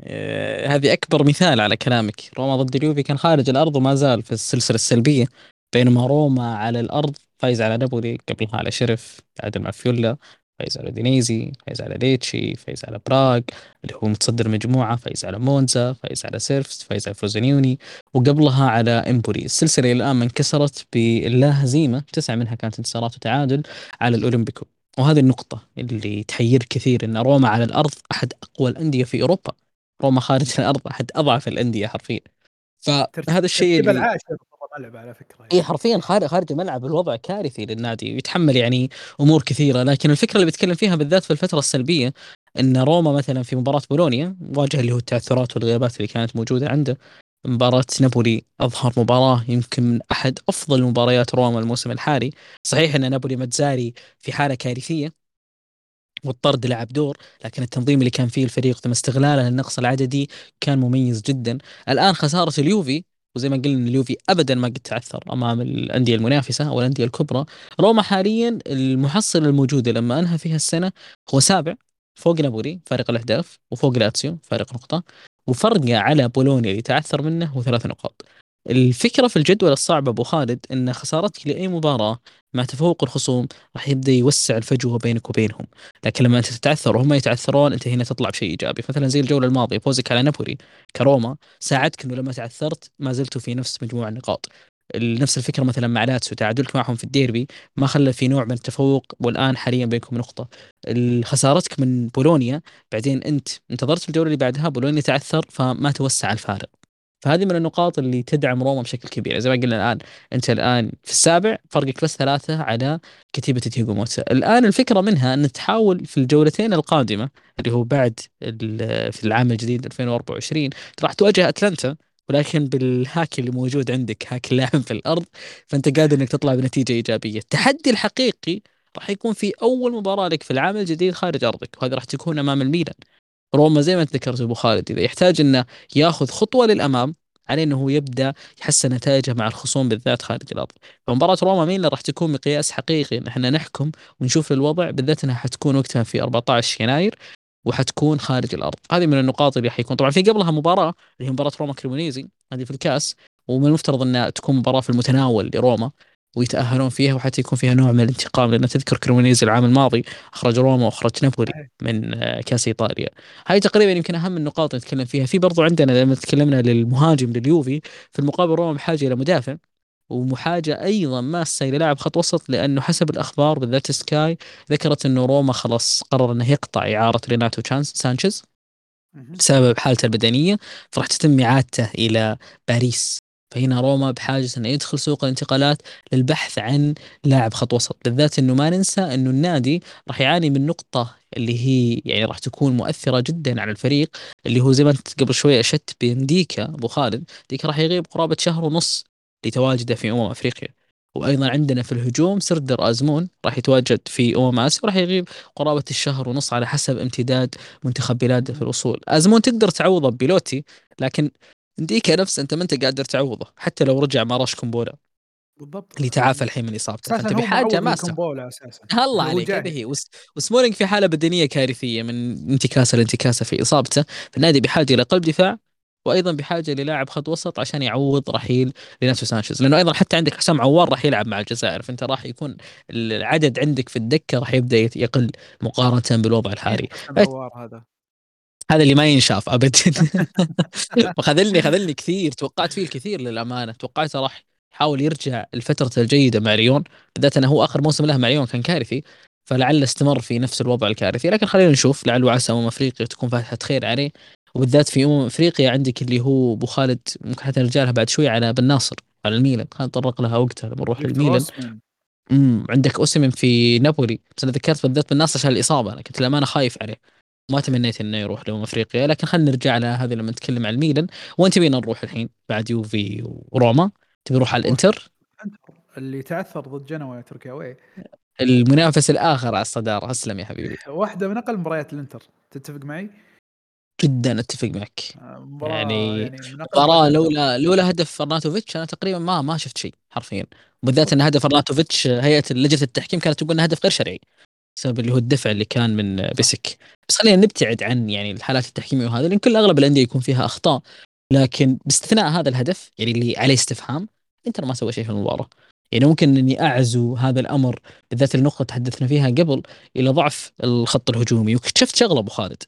آه، هذه أكبر مثال على كلامك. روما ضد اليوفي كان خارج الأرض وما زال في السلسلة السلبية. بينما روما على الأرض فايز على نابولي قبلها على شيريف تعادل مع فيولا. فايز على أودينيزي فايز على ليتشي فايز على براغ اللي هو متصدر المجموعة فايز على مونزا فايز على سيرفيت فايز على فروزينوني وقبلها على امبولي السلسلة الآن انكسرت بلا هزيمة تسعة منها كانت انتصارات وتعادل على الأولمبيكو. وهذه النقطة اللي تحير كثير إن روما على الأرض أحد أقوى الأندية في أوروبا. روما خارج الأرض أحد أضعف الأندية حرفيا. فهذا الشيء اللي العاشر. الملعب على فكرة إي حرفيا خارج خارج الملعب الوضع كارثي للنادي ويتحمل يعني أمور كثيرة. لكن الفكرة اللي بتكلم فيها بالذات في الفترة السلبية إن روما مثلا في مباراة بولونيا واجه اللي هو التعثرات والغيابات اللي كانت موجودة عنده. مباراة نابولي أظهر مباراة يمكن من أحد أفضل مباريات روما الموسم الحالي. صحيح أن نابولي متزاري في حالة كارثية والطرد لعب دور لكن التنظيم اللي كان فيه الفريق ثم استغلاله للنقص العددي كان مميز جدا. الآن خسارة اليوفي وزي ما قلنا اليوفي ابدا ما قد تعثر أمام الأندية المنافسة أو الأندية الكبرى. روما حاليا المحصله الموجوده لما أنهى فيها السنة هو سابع فوق نابولي فارق الأهداف وفوق لاتسيو فارق نقطة. وفرقة على بولونيا اللي تعثر منه هو ثلاث نقاط. الفكرة في الجدول الصعب أبو خالد إن خسارتك لأي مباراة مع تفوق الخصوم راح يبدأ يوسع الفجوة بينك وبينهم. لكن لما أنت تتعثر وهم يتعثرون أنت هنا تطلع بشيء إيجابي. مثلا زي الجولة الماضية فوزك على نابولي كروما ساعدك إنه لما تعثرت ما زلتوا في نفس مجموع النقاط نفس الفكرة مثلا مع لاتسو تعادلك معهم في الديربي ما خلى في نوع من التفوق والآن حاليا بينكم نقطة. خسارتك من بولونيا بعدين أنت انتظرت الجولة اللي بعدها بولونيا تعثر فما توسع الفارق. فهذه من النقاط اللي تدعم روما بشكل كبير. زي ما قلنا الآن أنت الآن في السابع فرقك بس ثلاثة على كتيبة تيجو موتا الآن الفكرة منها أن تحاول في الجولتين القادمة اللي هو بعد في العام الجديد 2024 راح تواجه أتلانتا ولكن بالهاك اللي موجود عندك هاك اللاعب في الأرض فأنت قادر إنك تطلع بنتيجة إيجابية. التحدي الحقيقي راح يكون في أول مباراة لك في العام الجديد خارج أرضك وهذه راح تكون أمام الميلان. روما زي ما ذكرت أبو خالد إذا يحتاج إنه ياخذ خطوة للأمام عليه إنه هو يبدأ يحسن نتائجه مع الخصوم بالذات خارج الأرض. فمباراة روما ميلان راح تكون مقياس حقيقي؟ إن إحنا نحكم ونشوف الوضع بالذات انها حتكون وقتها في 14 يناير وحتكون خارج الأرض. هذه من النقاط اللي حيكون طبعا في قبلها مباراة اللي هي مباراة روما كريمونيزي هذه في الكاس ومن المفترض إنها تكون مباراة في المتناول لروما. ويتأهلون فيها وحتى يكون فيها نوع من الانتقام لأن تذكر كريمونيزي العام الماضي أخرج روما وأخرج نابولي من آه، كأس إيطاليا. هاي تقريبا يمكن أهم النقاط اللي نتكلم فيها. في برضو عندنا لما تكلمنا للمهاجم لليوفي في المقابل روما بحاجة إلى مدافع وبحاجة أيضا ماسة إلى لاعب خط وسط لأنه حسب الأخبار بالذات سكاي ذكرت أنه روما خلاص قرر أنه يقطع إعارة ريناتو سانشيز بسبب حالته البدنية فراح تتم إعادته إلى باريس. فهنا روما بحاجة انه يدخل سوق الانتقالات للبحث عن لاعب خط وسط بالذات إنه ما ننسى إنه النادي راح يعاني من نقطة اللي هي يعني راح تكون مؤثرة جدا على الفريق اللي هو زي ما أنت قبل شوي أشدت بإنديكا أبو خالد ديكا راح يغيب قرابة شهر ونص لتواجده في أمم أفريقيا. وأيضا عندنا في الهجوم سردر آزمون راح يتواجد في أمم آسيا وراح يغيب قرابة الشهر ونص على حسب امتداد منتخب بلاده في الوصول. آزمون تقدر تعوضه ببيلوتي لكن ديكا نفسه أنت ما أنت قادر تعوضه حتى لو رجع ماراش كومبولا. بالضبط. اللي تعافى الحين من إصابته. هو بحاجة كومبولا أساسا. الله عليك. هذه هي. وس- وسمولينج في حالة بدنية كارثية من انتكاسة لانتكاسة في إصابته. فالنادي بحاجة إلى قلب دفاع وأيضا بحاجة للاعب خط وسط عشان يعوض رحيل ريناتو سانشيز. لأنه أيضا حتى عندك حسام عوار راح يلعب مع الجزائر. فأنت راح يكون العدد عندك في الدكة راح يبدأ يقل مقارنة بالوضع الحالي. حسن عوار هذا. هذا اللي ما ينشاف ابدا. (laughs) وخذلني خذلني كثير توقعت فيه الكثير للأمانة. توقعته راح يحاول يرجع الفترة الجيدة مع ليون. بالذات إنه هو آخر موسم له مع ليون كان كارثي فلعل استمر في نفس الوضع الكارثي. لكن خلينا نشوف. لعل وعسى أمم أفريقيا تكون فاتحة خير عليه. وبالذات في أمم أفريقيا عندك اللي هو أبو خالد ممكن حتى نرجع لها بعد شوي على بن ناصر على الميلان. خلينا نتطرق لها وقتها لما نروح أوسمان. أمم عندك اوسمن في نابولي. بس أنا ذكرت بالذات بن ناصر عشان الإصابة. أنا كنت للأمانة خايف عليه. ما تمنيت إنه يروح لأمم أفريقيا لكن خلينا نرجع على هذه لما نتكلم عن الميلان. وين تبينا نروح الحين؟ بعد يوفي وروما. تبي نروح على الإنتر؟ اللي تعثر ضد جنوا يا تركيا وي. المنافس الآخر على الصدارة. أسلم يا حبيبي. واحدة من أقل مباريات الإنتر. تتفق معي؟ جدا أتفق معك. آه، مباراة يعني يعني مباراة. لولا لولا هدف فرناتوفيتش أنا تقريبا ما ما شفت شيء حرفيا. وبالذات إن هدف فرناتوفيتش هيئة لجنة التحكيم كانت تقول انه هدف غير شرعي. بسبب اللي هو الدفع اللي كان من بيسك. بس خلينا نبتعد عن يعني الحالات التحكيمية وهذا لأن كل أغلب الأندية يكون فيها أخطاء. لكن باستثناء هذا الهدف يعني اللي عليه استفهام إنتر ما سوى شيء في المباراة. يعني ممكن إني أعزو هذا الأمر بالذات النقطة تحدثنا فيها قبل إلى ضعف الخط الهجومي. واكتشفت شغلة أبو خالد.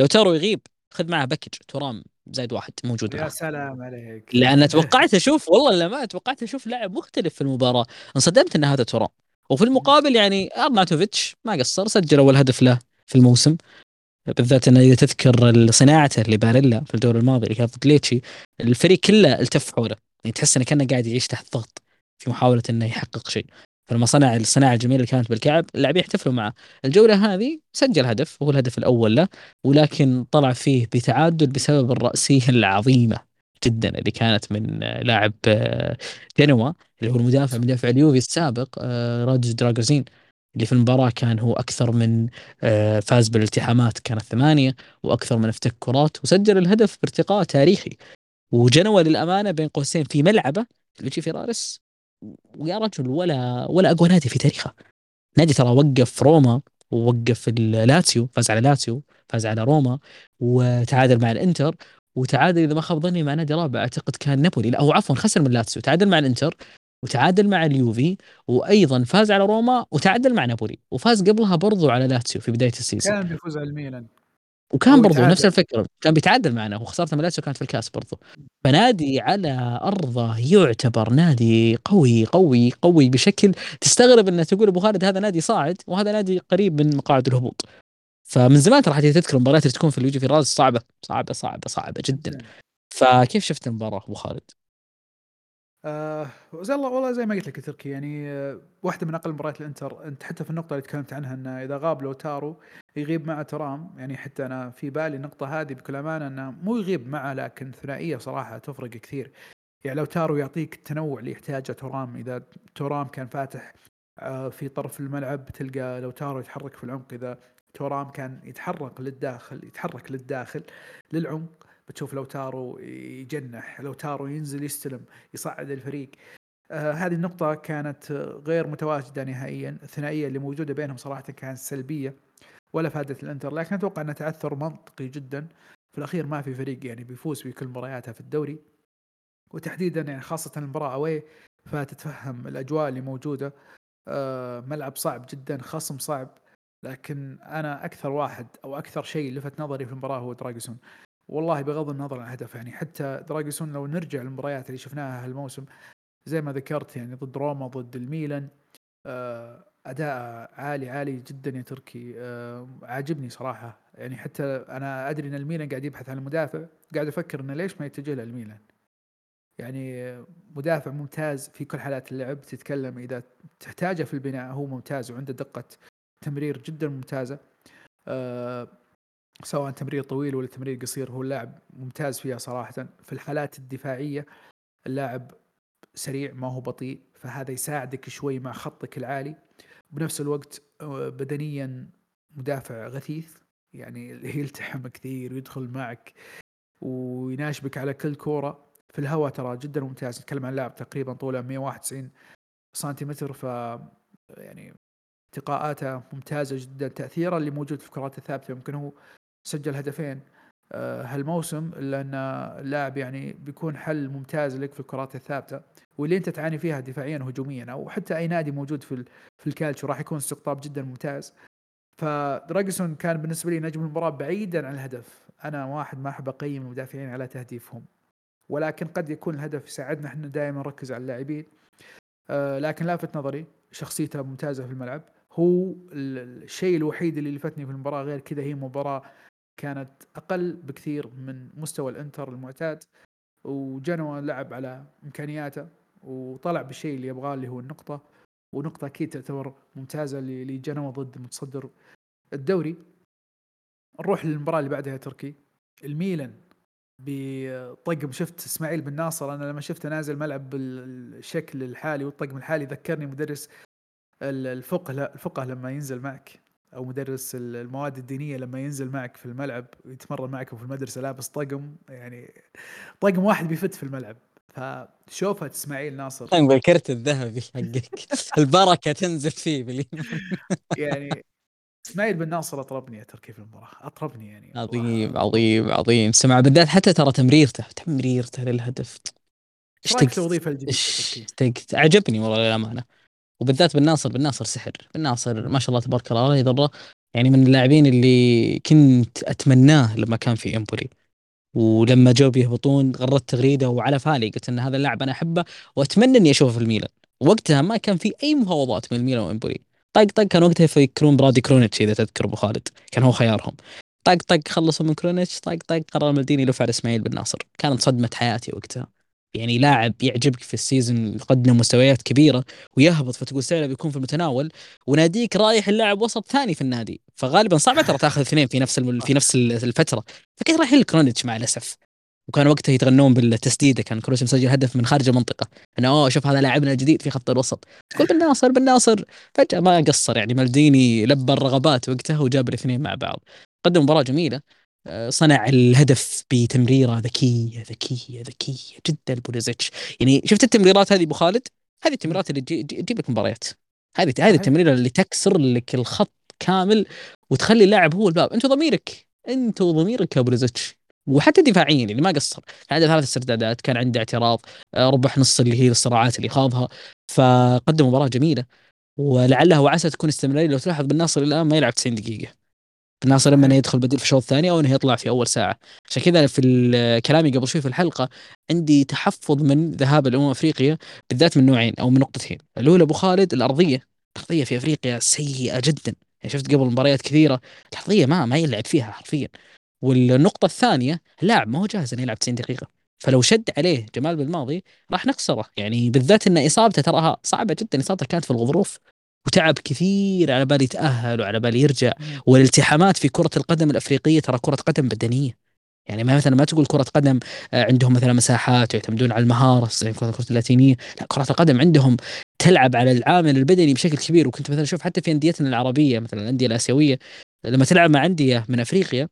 لاوتارو يغيب خذ معه package. تورام زايد واحد موجود يا معه. سلام عليك. لأن (laughs) توقعت أشوف والله لا ما توقعت أشوف لاعب مختلف في المباراة. انصدمت إن هذا تورام. وفي المقابل يعني أرناتوفيتش ما قصر سجل أول هدف له في الموسم. بالذات إنه إذا تذكر صناعته لباريلا في الدور الماضي اللي كان ضد ليتشي الفريق كله التف حوله يعني تحس إنه كأنه قاعد يعيش تحت ضغط في محاولة إنه يحقق شيء. فلما صنع الصناعه الجميلة اللي كانت بالكعب اللاعبين يحتفلوا معه. الجولة هذه سجل هدف وهو الهدف الأول له ولكن طلع فيه بتعادل بسبب الرأسية العظيمة. جدا اللي كانت من لاعب آه، جنوا اللي هو المدافع مدافع اليوفي السابق آه، رادج دراغوزين اللي في المباراة كان هو أكثر من آه، فاز بالالتحامات كانت ثمانية وأكثر من افتك كرات وسجل الهدف بارتقاء تاريخي. وجنوا للأمانة بين قوسين في ملعبه لويجي فيراريس ويا رجل ولا ولا أقوى نادي في تاريخه. نادي ترى وقف روما ووقف اللاتسيو فاز على لاتسيو فاز على روما وتعادل مع الإنتر. وتعادل إذا ما خاب ظني مع نادي رابع أعتقد كان نابولي. لا هو عفوا خسر من لاتسيو. تعادل مع الإنتر وتعادل مع اليوفي وأيضا فاز على روما وتعادل مع نابولي. وفاز قبلها برضو على لاتسيو في بداية ال season. كان بيفوز على الميلان. وكان برضو. نفس الفكرة كان بيتعادل معنا. وخسارته من لاتسيو كانت في الكاس برضو. فنادي على أرضه يعتبر نادي قوي قوي قوي بشكل تستغرب انه تقول أبو خالد هذا نادي صاعد وهذا نادي قريب من مقاعد الهبوط. فمن زمان ترى حتى تذكر المباريات اللي تكون في اللويجي فيراريس صعبة صعبة صعبة صعبة جدا. فكيف شفت المباراة أبو خالد؟ آه زي الله والله زي ما قلت لك تركي يعني آه واحدة من أقل مباريات الإنتر أنت حتى في النقطة اللي تكلمت عنها انه إذا غاب لاوتارو يغيب مع ترام. يعني حتى أنا في بالي النقطة هذه بكل أمانة إنه مو يغيب معه لكن ثنائية صراحة تفرق كثير. يعني لو تارو يعطيك التنوع اللي يحتاجه ترام إذا ترام كان فاتح آه في طرف الملعب تلقى لو تارو يتحرك في العمق إذا تورام كان يتحرك للداخل يتحرك للداخل للعمق. بتشوف لو تارو يجنح لو تارو ينزل يستلم يصعد الفريق. آه هذه النقطة كانت غير متواجدة نهائيا. الثنائية اللي موجودة بينهم صراحة كانت سلبية ولا فادت الانتر لكن أتوقع أنه تعثر منطقي جدا. في الأخير ما في فريق يعني بيفوز في كل مبارياته في الدوري. وتحديدا يعني خاصة المباراة away فتتفهم الأجواء اللي موجودة. آه ملعب صعب جدا خصم صعب. لكن أنا أكثر واحد أو أكثر شيء لفت نظري في المباراة هو دراجوسين والله بغض النظر عن الهدف يعني حتى دراجوسين لو نرجع للمباريات اللي شفناها هالموسم زي ما ذكرت يعني ضد روما ضد الميلان آه أداء عالي عالي جدا يا تركي. آه عاجبني صراحة. يعني حتى أنا أدري إن الميلان قاعد يبحث عن المدافع قاعد أفكر إنه ليش ما يتجه له الميلان؟ يعني مدافع ممتاز في كل حالات اللعب تتكلم إذا تحتاجه في البناء هو ممتاز وعنده دقة تمرير جدا ممتازة. أه سواء تمرير طويل ولا تمرير قصير هو اللاعب ممتاز فيها صراحة. في الحالات الدفاعية اللاعب سريع ما هو بطيء فهذا يساعدك شوي مع خطك العالي. بنفس الوقت آه، بدنيا مدافع غثيث يعني (laughs) يلتحم كثير ويدخل معك ويناشبك على كل كورة. في الهواء ترى جدا ممتاز. نتكلم عن لاعب تقريبا طوله 191 سنتيمتر ف يعني التقاءاته ممتازة جدا تاثيره اللي موجود في الكرات الثابتة. يمكن هو سجل هدفين آه، هالموسم الا ان اللاعب يعني بيكون حل ممتاز لك في الكرات الثابتة. واللي أنت تعاني فيها دفاعيا وهجوميا أو حتى أي نادي موجود في في الكالتشو راح يكون استقطاب جدا ممتاز. فدراجسون كان بالنسبة لي نجم المباراة بعيدا عن الهدف. أنا واحد ما أحب أقيم المدافعين على تهديفهم. ولكن قد يكون الهدف يساعدنا إحنا دائما نركز على اللاعبين. آه لكن لافت نظري شخصيته ممتازة في الملعب. هو الشيء الوحيد اللي لفتني في المباراة غير كذا هي مباراة كانت أقل بكثير من مستوى الإنتر المعتاد وجنوا لعب على إمكانياته وطلع بالشيء اللي يبغاه اللي هو النقطة ونقطة أكيد تعتبر ممتازة لجنوا ضد متصدر الدوري. نروح للمباراة اللي بعدها يا تركي الميلان بطقم شفت إسماعيل بن ناصر أنا لما شفته نازل ملعب بالشكل الحالي والطقم الحالي ذكرني مدرس الفقه الفقه لما ينزل معك أو مدرس المواد الدينية لما ينزل معك في الملعب ويتمرن معك في المدرسة لابس طقم يعني طقم واحد بيفت في الملعب. فشوفة إسماعيل ناصر. طيب الكرت الذهبي حقك. (laughs) البركة تنزل فيه (laughs) يعني إسماعيل بن ناصر أطربني يا تركي في المباراة. أطربني يعني. عظيم عظيم عظيم. سمع بالذات حتى ترى تمريرته تمريرته للهدف. في الوظيفه الجديدة عجبني والله للأمانة. وبالذات بن ناصر بن ناصر سحر. بن ناصر ما شاء الله تبارك الله الله يضره يعني من اللاعبين اللي كنت أتمناه لما كان في إمبولي. ولما جو بيهبطون غردت تغريدة وعلى فالي قلت إن هذا اللاعب أنا أحبه وأتمنى إني أشوفه في الميلان. وقتها ما كان في أي مفاوضات من الميلان وإمبولي. طق طق كان وقتها يفكرون برادي كرونيتش إذا تذكر أبو خالد. كان هو خيارهم. طق طق خلصوا من كرونيتش. طق طق قرر مالديني يلف على إسماعيل بن ناصر كانت صدمة حياتي وقتها. يعني لاعب يعجبك في ال season يقدم مستويات كبيرة ويهبط فتقول سعره بيكون في المتناول وناديك رايح اللاعب وسط ثاني في النادي فغالبا صعب ترى تاخذ اثنين في نفس في نفس الفترة فكيف رايحين لكرونيتش مع الأسف؟ وكان وقتها يتغنون بالتسديدة كان كرونيتش مسجل هدف من خارج المنطقة إنه أوه شوف هذا لاعبنا الجديد في خط الوسط. تقول بن ناصر بن ناصر فجأة ما قصر يعني مالديني لبى الرغبات وقتها وجاب الاثنين مع بعض. قدم مباراة جميلة. صنع الهدف بتمريرة ذكية ذكية ذكية جدا بوليزيتش. يعني شفت التمريرات هذه أبو خالد؟ هذه التمريرات اللي تجيب لك مباريات. هذه هذه التمريرة اللي تكسر لك الخط كامل وتخلي اللاعب هو الباب. انت ضميرك. انت وضميرك يا بوليزيتش. وحتى دفاعيا اللي ما قصر. كان عنده ثلاث استردادات كان عنده اعتراض آه، ربح نص اللي هي الصراعات اللي خاضها. فقدم مباراة جميلة. ولعلها وعسى تكون استمرارية. لو تلاحظ بالناصر الآن ما يلعب 90 دقيقة. الناصر اما انه يدخل بديل في الشوط الثاني أو إنه يطلع في أول ساعة. عشان كذا في كلامي قبل شوي في الحلقة عندي تحفظ من ذهاب الأمم افريقيا بالذات من نوعين أو من نقطتين. الأولى أبو خالد الأرضية. الارضيه في أفريقيا سيئة جدا. يعني شفت قبل مباريات كثيرة الارضيه ما ما يلعب فيها حرفيا. والنقطة الثانية اللاعب ما هو جاهز إنه يلعب 90 دقيقة. فلو شد عليه جمال بالماضي راح نخسره. يعني بالذات إن إصابته تراها صعبة جدا. إصابته كانت في الغضروف. وتعب كثير على بال يتأهل وعلى بال يرجع. والالتحامات في كرة القدم الأفريقية ترى كرة قدم بدنية. يعني ما مثلا ما تقول كرة قدم آه، عندهم مثلا مساحات ويعتمدون على المهارة زي كرة اللاتينية. لا كرة القدم عندهم تلعب على العامل البدني بشكل كبير. وكنت مثلا أشوف حتى في أنديتنا العربية مثلا الأندية الآسيوية لما تلعب مع أندية من أفريقيا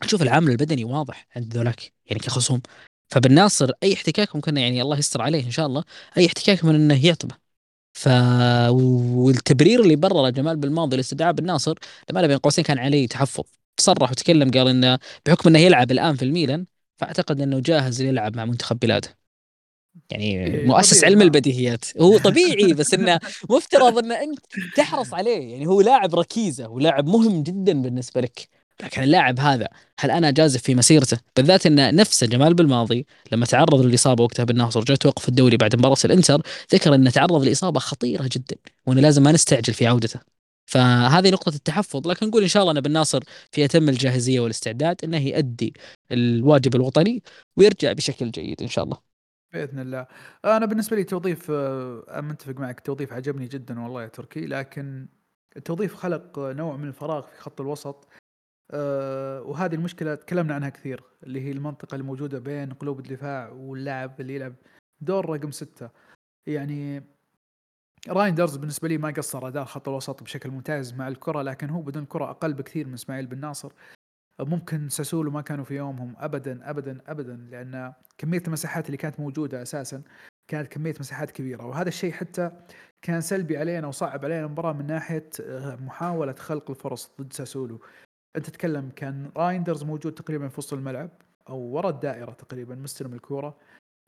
تشوف العامل البدني واضح عند ذولاك يعني كخصوم. فبالناصر أي احتكاك ممكن يعني الله يستر عليه إن شاء الله. أي احتكاك من إنه يعطبه. ف والتبرير اللي برره جمال بالماضي لاستدعاء بالناصر لما بين قوسين كان عليه تحفظ. تصرح وتكلم قال إنه بحكم إنه يلعب الآن في الميلان فأعتقد إنه جاهز يلعب مع منتخب بلاده. يعني إيه مؤسس علم البديهيات. هو طبيعي بس إنه مفترض ان أنت تحرص عليه. يعني هو لاعب ركيزة ولاعب مهم جدا بالنسبة لك. لكن اللاعب هذا هل أنا جازف في مسيرته؟ بالذات إن نفسه جمال بالماضي لما تعرض للإصابة وقتها بالناصر جاء توقف الدوري بعد مباراة الإنتر ذكر انه تعرض لإصابة خطيرة جدا وإنه لازم ما نستعجل في عودته. فهذه نقطة التحفظ لكن نقول إن شاء الله أن بن ناصر في أتم الجاهزية والاستعداد أنه يؤدي الواجب الوطني ويرجع بشكل جيد إن شاء الله. بإذن الله. أنا بالنسبة لي توظيف آه، متفق معك التوظيف عجبني جدا والله يا تركي لكن التوظيف خلق نوع من الفراغ في خط الوسط. أه وهذه المشكلة تكلمنا عنها كثير اللي هي المنطقة الموجودة بين قلوب الدفاع واللاعب اللي يلعب دور رقم ستة. يعني رايندرز بالنسبة لي ما قصر أداء خط الوسط بشكل ممتاز مع الكرة لكن هو بدون كرة أقل بكثير من إسماعيل بن ناصر. ممكن ساسولو ما كانوا في يومهم ابدا ابدا ابدا لأن كمية المساحات اللي كانت موجودة أساسا كانت كمية مساحات كبيرة. وهذا الشيء حتى كان سلبي علينا وصعب علينا المباراة من ناحية آه، محاولة خلق الفرص ضد ساسولو. أنت تتكلم كان رايندرز موجود تقريبا في وسط الملعب أو ورا الدائرة تقريبا مستلم الكورة.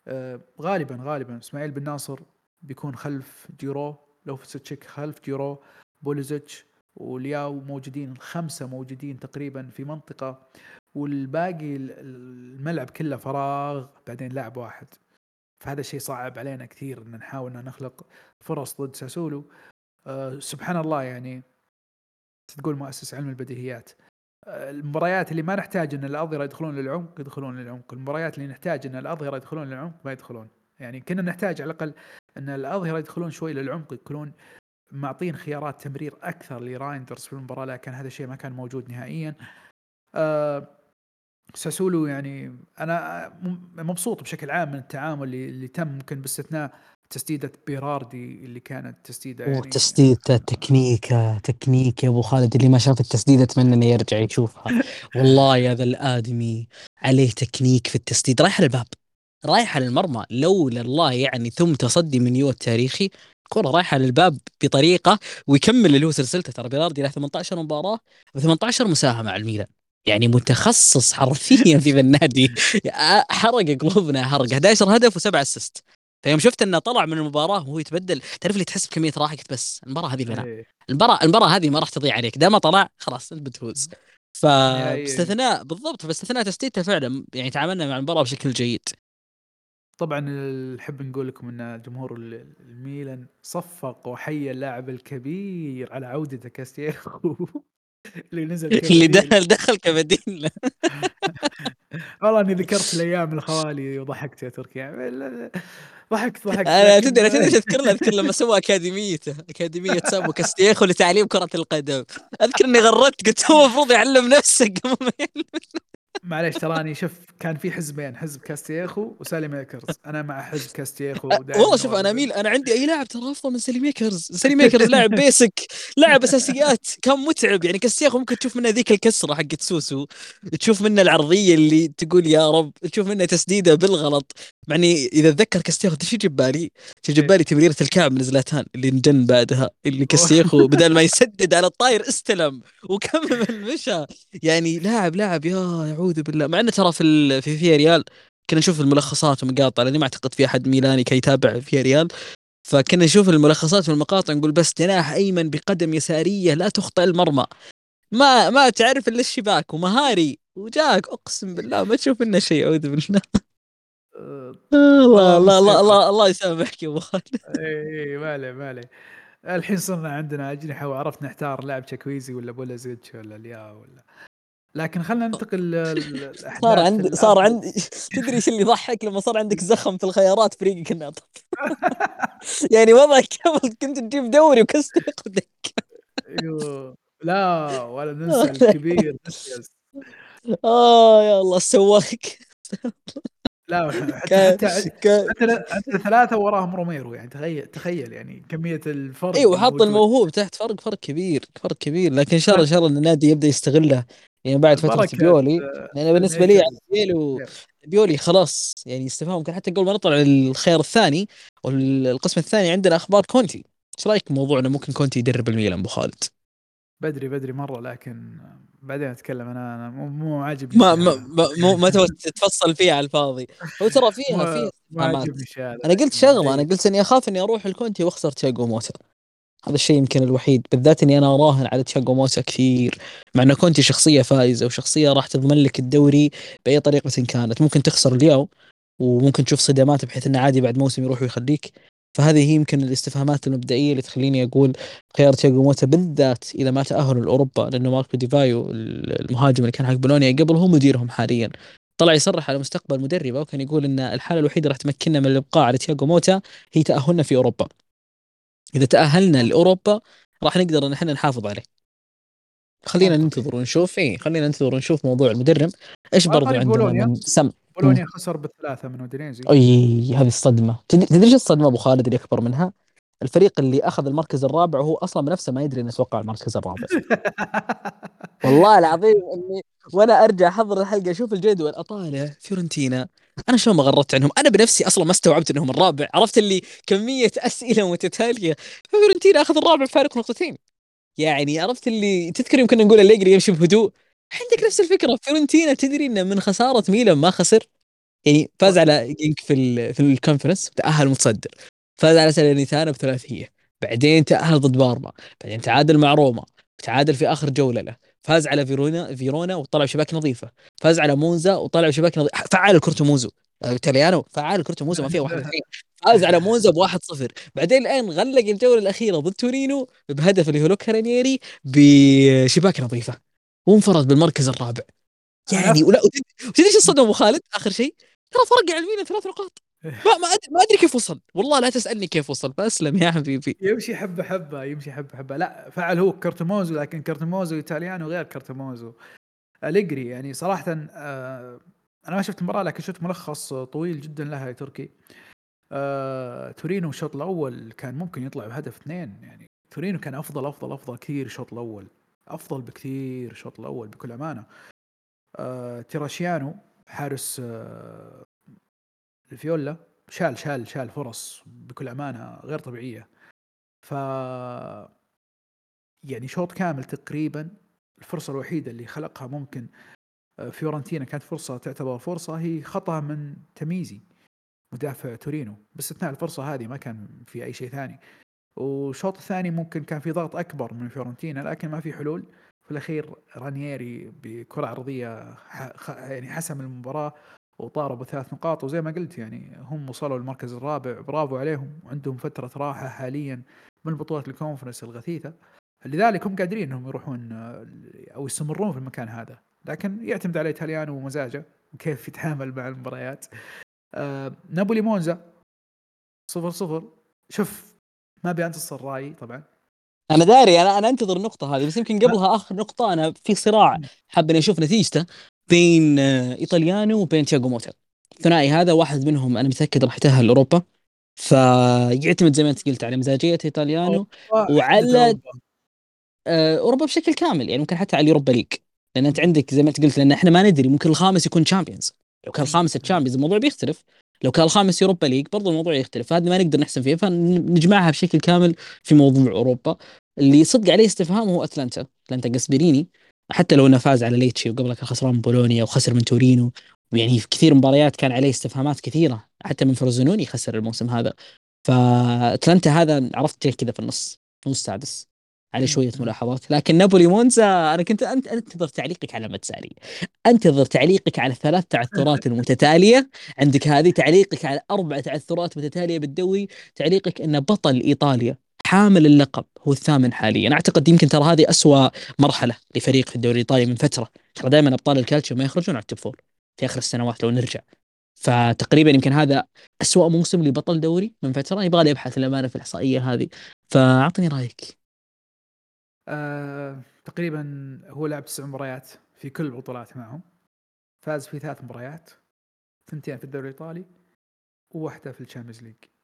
آه، غالبا غالبا إسماعيل بن ناصر بيكون خلف جيرو لوفتشيك خلف جيرو بوليزيتش ولياو موجودين الخمسه موجودين تقريبا في منطقة والباقي الملعب كله فراغ بعدين لاعب واحد. فهذا الشيء صعب علينا كثير إن نحاول إن نخلق فرص ضد ساسولو. أه سبحان الله يعني تقول مؤسس علم البديهيات. المباريات اللي ما نحتاج إن الاظهره يدخلون للعمق يدخلون للعمق. المباريات اللي نحتاج إن الاظهره يدخلون للعمق ما يدخلون. يعني كنا نحتاج على الأقل إن الاظهره يدخلون شوي للعمق يكونون معطين خيارات تمرير أكثر لرايندرز في المباراة لكن هذا الشيء ما كان موجود نهائيا. أه ساسولو يعني أنا مبسوط بشكل عام من التعامل اللي, اللي تم ممكن باستثناء تسديدة بيراردي اللي كانت تسديدة يعني. تسديدة تكنيكة تكنيك يا أبو خالد اللي ما شاف التسديده أتمنى إنه يرجع يشوفها. (laughs) والله يا ذا الآدمي عليه تكنيك في التسديد. رايح الباب رايحه للمرمى لولا الله يعني ثم تصدي من يو التاريخي كرة رايحة للباب بطريقة ويكمل اللي هو سلسلته. ترى بيراردي له 18 مباراة و18 مساهمة على الميلان. يعني متخصص حرفيا في (laughs) النادي. (laughs) حرق قلوبنا حرق. 11 هدف وسبع اسيست فيوم شفت إنه طلع من المباراة وهو يتبدل تعرف اللي تحس بكمية راحه قلت بس المباراة هذه لنا إيه. المباراة المباراة هذه ما راح تضيع عليك دام طلع خلاص أنت بتفوز. فباستثناء بالضبط باستثناء تسديدته فعلا يعني تعاملنا مع المباراة بشكل جيد. طبعا نحب نقول لكم إن جمهور الميلان صفق وحيا اللاعب الكبير على عودته كاستيخو (laughs) اللي نزل (laughs) اللي دخل دخل كبديل (laughs) والله أني ذكرت الأيام الخوالي وضحكت يا تركي. ضحكت ضحكت. (laughs) أنا تدري تدري (laughs) أذكر له أذكر لما سوى اكاديميته أكاديمية سامو كاستيخو لتعليم كرة القدم. أذكر إني غردت قلت هو المفروض يعلم نفسه. قبل ما يعلم معليش تراني شوف كان في حزبين حزب كاستيخو وساليماكرز. أنا مع حزب كاستيخو والله شوف أنا اميل أنا عندي أي لاعب ترى أفضل من ساليماكرز؟ ساليماكرز لاعب basic لاعب أساسيات كان متعب. يعني كاستيخو ممكن تشوف منه ذيك الكسرة حقت سوسو تشوف منه العرضية اللي تقول يا رب تشوف منه تسديدة بالغلط. مع اني إذا اتذكر كاستياخو إيش يجي ببالي؟ يجي ببالي تمريره الكعب من زلاتان اللي انجن بعدها اللي كاستياخو (laughs) بدل ما يسدد على الطاير استلم وكمل مشى. يعني لاعب لاعب يا أعوذ بالله. مع انه ترى في في في ريال كنا نشوف الملخصات ومقاطع لأني ما أعتقد في أحد ميلاني كي يتابع في ريال. فكنا نشوف الملخصات والمقاطع نقول بس جناح أيمن بقدم يسارية لا تخطئ المرمى. ما ما تعرف إلا الشباك ومهاري وجاك أقسم بالله ما تشوف منه شيء أعوذ بالله. (laughs) (laughs) الله الله الله الله الله يسامحك يا أبو خالد. (laughs) إي ما عليه ما عليه. الحين صرنا عندنا أجنحة وعرفت نختار لاعب تشوكويزي ولا بوليزيتش ولا ليا ولا لكن خلينا ننتقل صار عندي صار عندي (laughs) تدري إيش اللي يضحك لما صار عندك زخم في الخيارات فريقك الناطق (laughs) يعني وضعك قبل كنت تجيب دوري وكست يقودك أيوه. لا ولا ننسى (laughs) الكبير آه يا الله سواك لا حتى حتى ثلاثة وراهم روميرو يعني تخيل تخيل يعني كمية الفرق أيوه وحط الموهوب تحت فرق فرق كبير فرق كبير. لكن إن شاء الله إن شاء الله النادي يبدأ يستغله. يعني بعد فترة بيولي يعني بالنسبة لي بيولي بيولي خلاص يعني استفهام. ممكن حتى قبل ما نطلع للخيار الثاني والقسم الثاني عندنا أخبار كونتي. إيش رأيك بموضوع إنه ممكن كونتي يدرب الميلان أبو خالد؟ بدري بدري مرة لكن بعدين أتكلم. أنا أنا مو مو عاجبني ما ما ما, ما (laughs) تتفصل فيها على الفاضي. هو ترى فيها فيها ما عاجبني أنا قلت شغلة أنا قلت إني أخاف إني أروح الكونتي وأخسر تشاجو موتا. هذا الشيء يمكن الوحيد بالذات إني أنا أراهن على تشاجو موسى كثير مع إنه كونتي شخصية فائزة وشخصية راح تضمن لك الدوري بأي طريقة كانت. ممكن تخسر اليوم وممكن تشوف صدمات بحيث إنه عادي بعد موسم يروح ويخليك. فهذه هي يمكن الاستفهامات المبدئية اللي تخليني أقول خيار تياجو موتا بالذات اذا ما تاهلوا لأوروبا لأنه ماركو ديفايو المهاجم اللي كان حق بولونيا قبل هو مديرهم حاليا. طلع يصرح على مستقبل مدربه وكان يقول إن الحالة الوحيدة راح تمكننا من الإبقاء على تياجو موتا هي تأهلنا في أوروبا. إذا تأهلنا لأوروبا راح نقدر إن إحنا نحافظ عليه. خلينا ننتظر ونشوف اي خلينا ننتظر ونشوف موضوع المدرب. إيش برضو عندنا من سم بولونيا خسر بالثلاثه من أودينيزي. أي هذه الصدمة. تدري إيش الصدمة أبو خالد اللي أكبر منها؟ الفريق اللي أخذ المركز الرابع وهو أصلا بنفسه ما يدري إنه يتوقع المركز الرابع. (laughs) والله العظيم إني وأنا أرجع أحضر الحلقة أشوف الجدول أطالع فيورنتينا. أنا شلون ما غربت عنهم؟ أنا بنفسي أصلا ما استوعبت إنهم الرابع. عرفت اللي كمية أسئلة متتالية. فيورنتينا أخذ الرابع بفارق نقطتين. يعني عرفت اللي تذكر يمكن نقول أليجري يمشي بهدوء؟ عندك نفس الفكرة. فيورنتينا تدري انه من خسارة ميلان ما خسر. يعني فاز على جينك في ال في ال conference تاهل متصدر. فاز على ساليرنيتانا بثلاثية. بعدين تأهل ضد بارما. بعدين تعادل مع روما. تعادل في آخر جولة له. فاز على فيرونا فيرونا وطلع بشباك نظيفة. فاز على مونزا وطلع بشباك نظيفة. فعل ال muso إيطاليانو فعل ال muso ما فيها واحد اثنين فاز على مونزا ب 1-0 بعدين الآن غلق الجولة الأخيرة ضد تورينو بهدف اللي هو لوكا رانييري بشباك نظيفة. وانفرد بالمركز الرابع. يعني ولا وتدري إيش الصدمة أبو خالد؟ آخر شيء. ترى فرق على الميلان ثلاث نقاط. ما ما ادري ما أدري كيف وصل. والله لا تسألني كيف وصل فأسلم يا حبيبي يمشي حبة حبة يمشي حبة حبة. لا فعل هو corto muso لكن corto muso إيطاليانو غير corto muso. أليجري يعني صراحة آه أنا ما شفت المباراه لكن شفت ملخص طويل جدا لها تركي. آه تورينو الشوط الأول كان ممكن يطلع بهدف اثنين يعني تورينو كان أفضل أفضل أفضل كثير الشوط الأول. أفضل بكثير الشوط الأول بكل أمانة. آه تيراشيانو حارس الفيولا شال شال شال فرص بكل أمانة غير طبيعية. ف يعني شوط كامل تقريبا الفرصة الوحيدة اللي خلقها ممكن آه، فيورنتينا كانت فرصة تعتبر فرصة هي خطأ من تميزي مدافع تورينو. باستثناء الفرصة هذه ما كان في أي شيء ثاني. والشوط الثاني ممكن كان في ضغط أكبر من فيورنتينا لكن ما في حلول. في الأخير رانييري بكرة عرضية يعني حسم المباراة. وطاروا بثلاث نقاط وزي ما قلت يعني هم وصلوا للمركز الرابع برافو عليهم وعندهم فترة راحة حاليا من بطولة الكونفرنس الغثيثة. لذلك هم قادرين إنهم يروحون أو يستمرون في المكان هذا. لكن يعتمد على إيطاليانو ومزاجه وكيف يتعامل مع المباريات. آه نابولي مونزا صفر صفر. شوف ما ابي انتصر رايي طبعا. أنا داري أنا أنا أنتظر النقطة هذه بس يمكن قبلها آخر نقطة أنا في صراع حاب اني أشوف نتيجته. بين آه، إيطاليانو وبين تياجو موتا. الثنائي هذا واحد منهم أنا متأكد راح يتأهل لأوروبا. فيعتمد زي ما أنت قلت على مزاجية إيطاليانو وعلى آه، أوروبا بشكل كامل يعني ممكن حتى على ال Europa League. لأن أنت عندك زي ما أنت قلت لأن إحنا ما ندري ممكن الخامس يكون Champions لو كان الخامس Champions الموضوع بيختلف. لو كان الخامس Europa League برضو الموضوع يختلف. فهذا ما نقدر نحسم فيه. فنجمعها بشكل كامل في موضوع أوروبا. اللي صدق عليه استفهام هو أتلانتا. أتلانتا جاسبريني. حتى لو إنه فاز على ليتشي وقبلها كان خسران من بولونيا وخسر من تورينو ويعني في كثير مباريات كان عليه استفهامات كثيرة حتى من فروزنوني خسر الموسم هذا. فأتلانتا هذا عرفت كذا في النص مو السادس عليه شوية ملاحظات. لكن نابولي مونزا أنا كنت أنت انتظر تعليقك على متساري أنتظر تعليقك على الثلاث تعثرات (laughs) المتتاليه عندك هذه تعليقك على أربع تعثرات متتالية بالدوري. تعليقك إن بطل إيطاليا حامل اللقب هو الثامن حاليا. أعتقد يمكن ترى هذه أسوأ مرحلة لفريق في الدوري الإيطالي من فترة. ترى دائما أبطال الكالتشيو ما يخرجون على ال top four في آخر السنوات لو نرجع. فتقريبا يمكن هذا أسوأ موسم لبطل دوري من فترة. يبغى لي أبحث الأمانة في الإحصائية هذه. فأعطني رأيك. آه، تقريبا هو لعب تسع مباريات في كل البطولات معهم. فاز في ثلاث مباريات ثنتين في الدوري الإيطالي وواحدة في ال Champions League.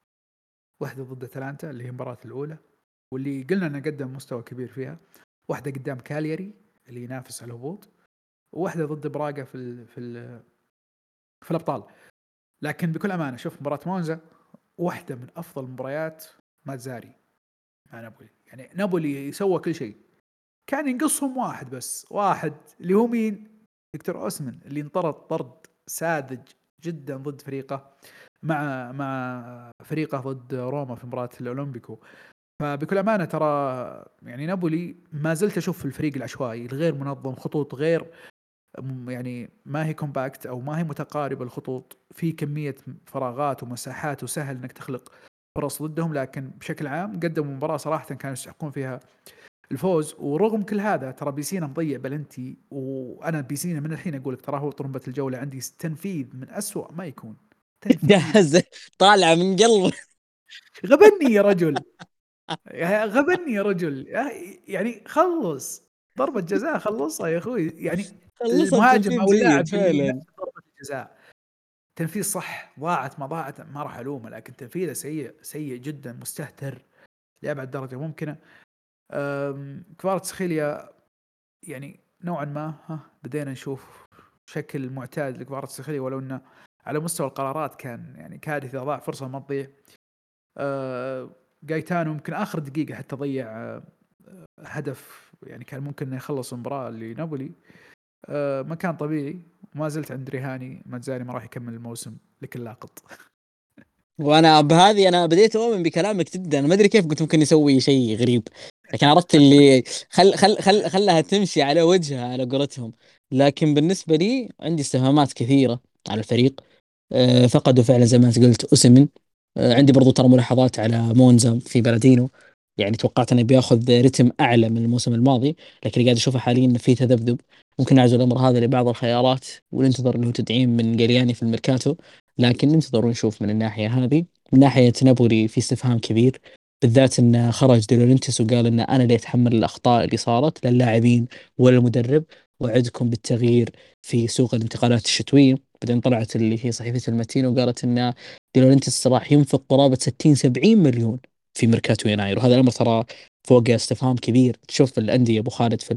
واحدة ضد اتلانتا اللي هي المباراه الأولى واللي قلنا إنه قدم مستوى كبير فيها. واحدة قدام كالياري اللي ينافس على الهبوط وواحدة ضد براغا في ال في ال في الأبطال. لكن بكل أمانة شوف مباراة مونزا واحدة من أفضل مباريات مازاري مع نابولي. يعني نابولي سوى كل شيء. كان ينقصهم واحد بس. واحد اللي هو مين؟ فيكتور اوسمن اللي انطرد طرد ساذج جدا ضد فريقه مع مع فريقه ضد روما في مباراة الأولمبيكو. فبكل أمانة ترى يعني نابولي ما زلت أشوف الفريق العشوائي الغير منظم خطوط غير يعني ما هي compact أو ما هي متقاربه الخطوط. في كمية فراغات ومساحات وسهل إنك تخلق فرص ضدهم لكن بشكل عام قدموا مباراة صراحة كانوا يستحقون فيها الفوز ورغم كل هذا ترى بيسينا مضيع بلنتي وأنا بيسينا من الحين أقول لك ترى هو طرمبة الجولة عندي تنفيذ من أسوأ ما يكون. جاهز (laughs) طالعه من قلبه غبني يا رجل. غبني يا رجل. يعني خلص. ضربة جزاء خلصها يا أخوي. يعني المهاجم أو اللاعب فعلا. ضربة الجزاء. تنفيذ صح. ضاعت ما ضاعت ما راح ألومه لكن تنفيذه سيء سيء جدا مستهتر. لابعد درجه ممكنة. كفارة سخيليا يعني نوعا ما ها بدينا نشوف شكل معتاد لكفارة سخيليا ولو إنه على مستوى القرارات كان يعني كارثه ضاع فرصة ما تضيع. أه جايتانو يمكن آخر دقيقة حتى ضيع أه هدف يعني كان ممكن إنه يخلص المباراة لنابولي. أه ما كان طبيعي وما زلت عند ريهاني ماتزاري ما راح يكمل الموسم لكن لاقط. وأنا بهذه أنا بديت أؤمن بكلامك جدا. ما أدري كيف قلت ممكن يسوي شيء غريب. لكن عرفت اللي خل خل خل خلها تمشي على وجهها على قولتهم. لكن بالنسبة لي عندي استفهامات كثيرة على الفريق. آه، فقدوا فعلا زي ما أنت قلت اسمن آه، عندي برضو ترى ملاحظات على مونزا في بلدينو. يعني توقعت إنه بيأخذ رتم أعلى من الموسم الماضي لكن قاعد أشوفه حاليا إنه في تذبذب. ممكن نعزل الأمر هذا لبعض الخيارات وننتظر إنه تدعيم من جالياني في الميركاتو. لكن ننتظر ونشوف من الناحية هذه. من ناحية نابولي في استفهام كبير. بالذات انه خرج ديلورنتس وقال إن أنا اللي أتحمل الأخطاء اللي صارت لا اللاعبين ولا المدرب وعدكم بالتغيير في سوق الانتقالات الشتوية. بعدين طلعت اللي هي صحيفة الماتينو وقالت إن ديلورنتس راح ينفق قرابة 60 70 مليون في ميركاتو يناير. وهذا الأمر ترى فوق استفهام كبير. تشوف الأندية أبو خالد في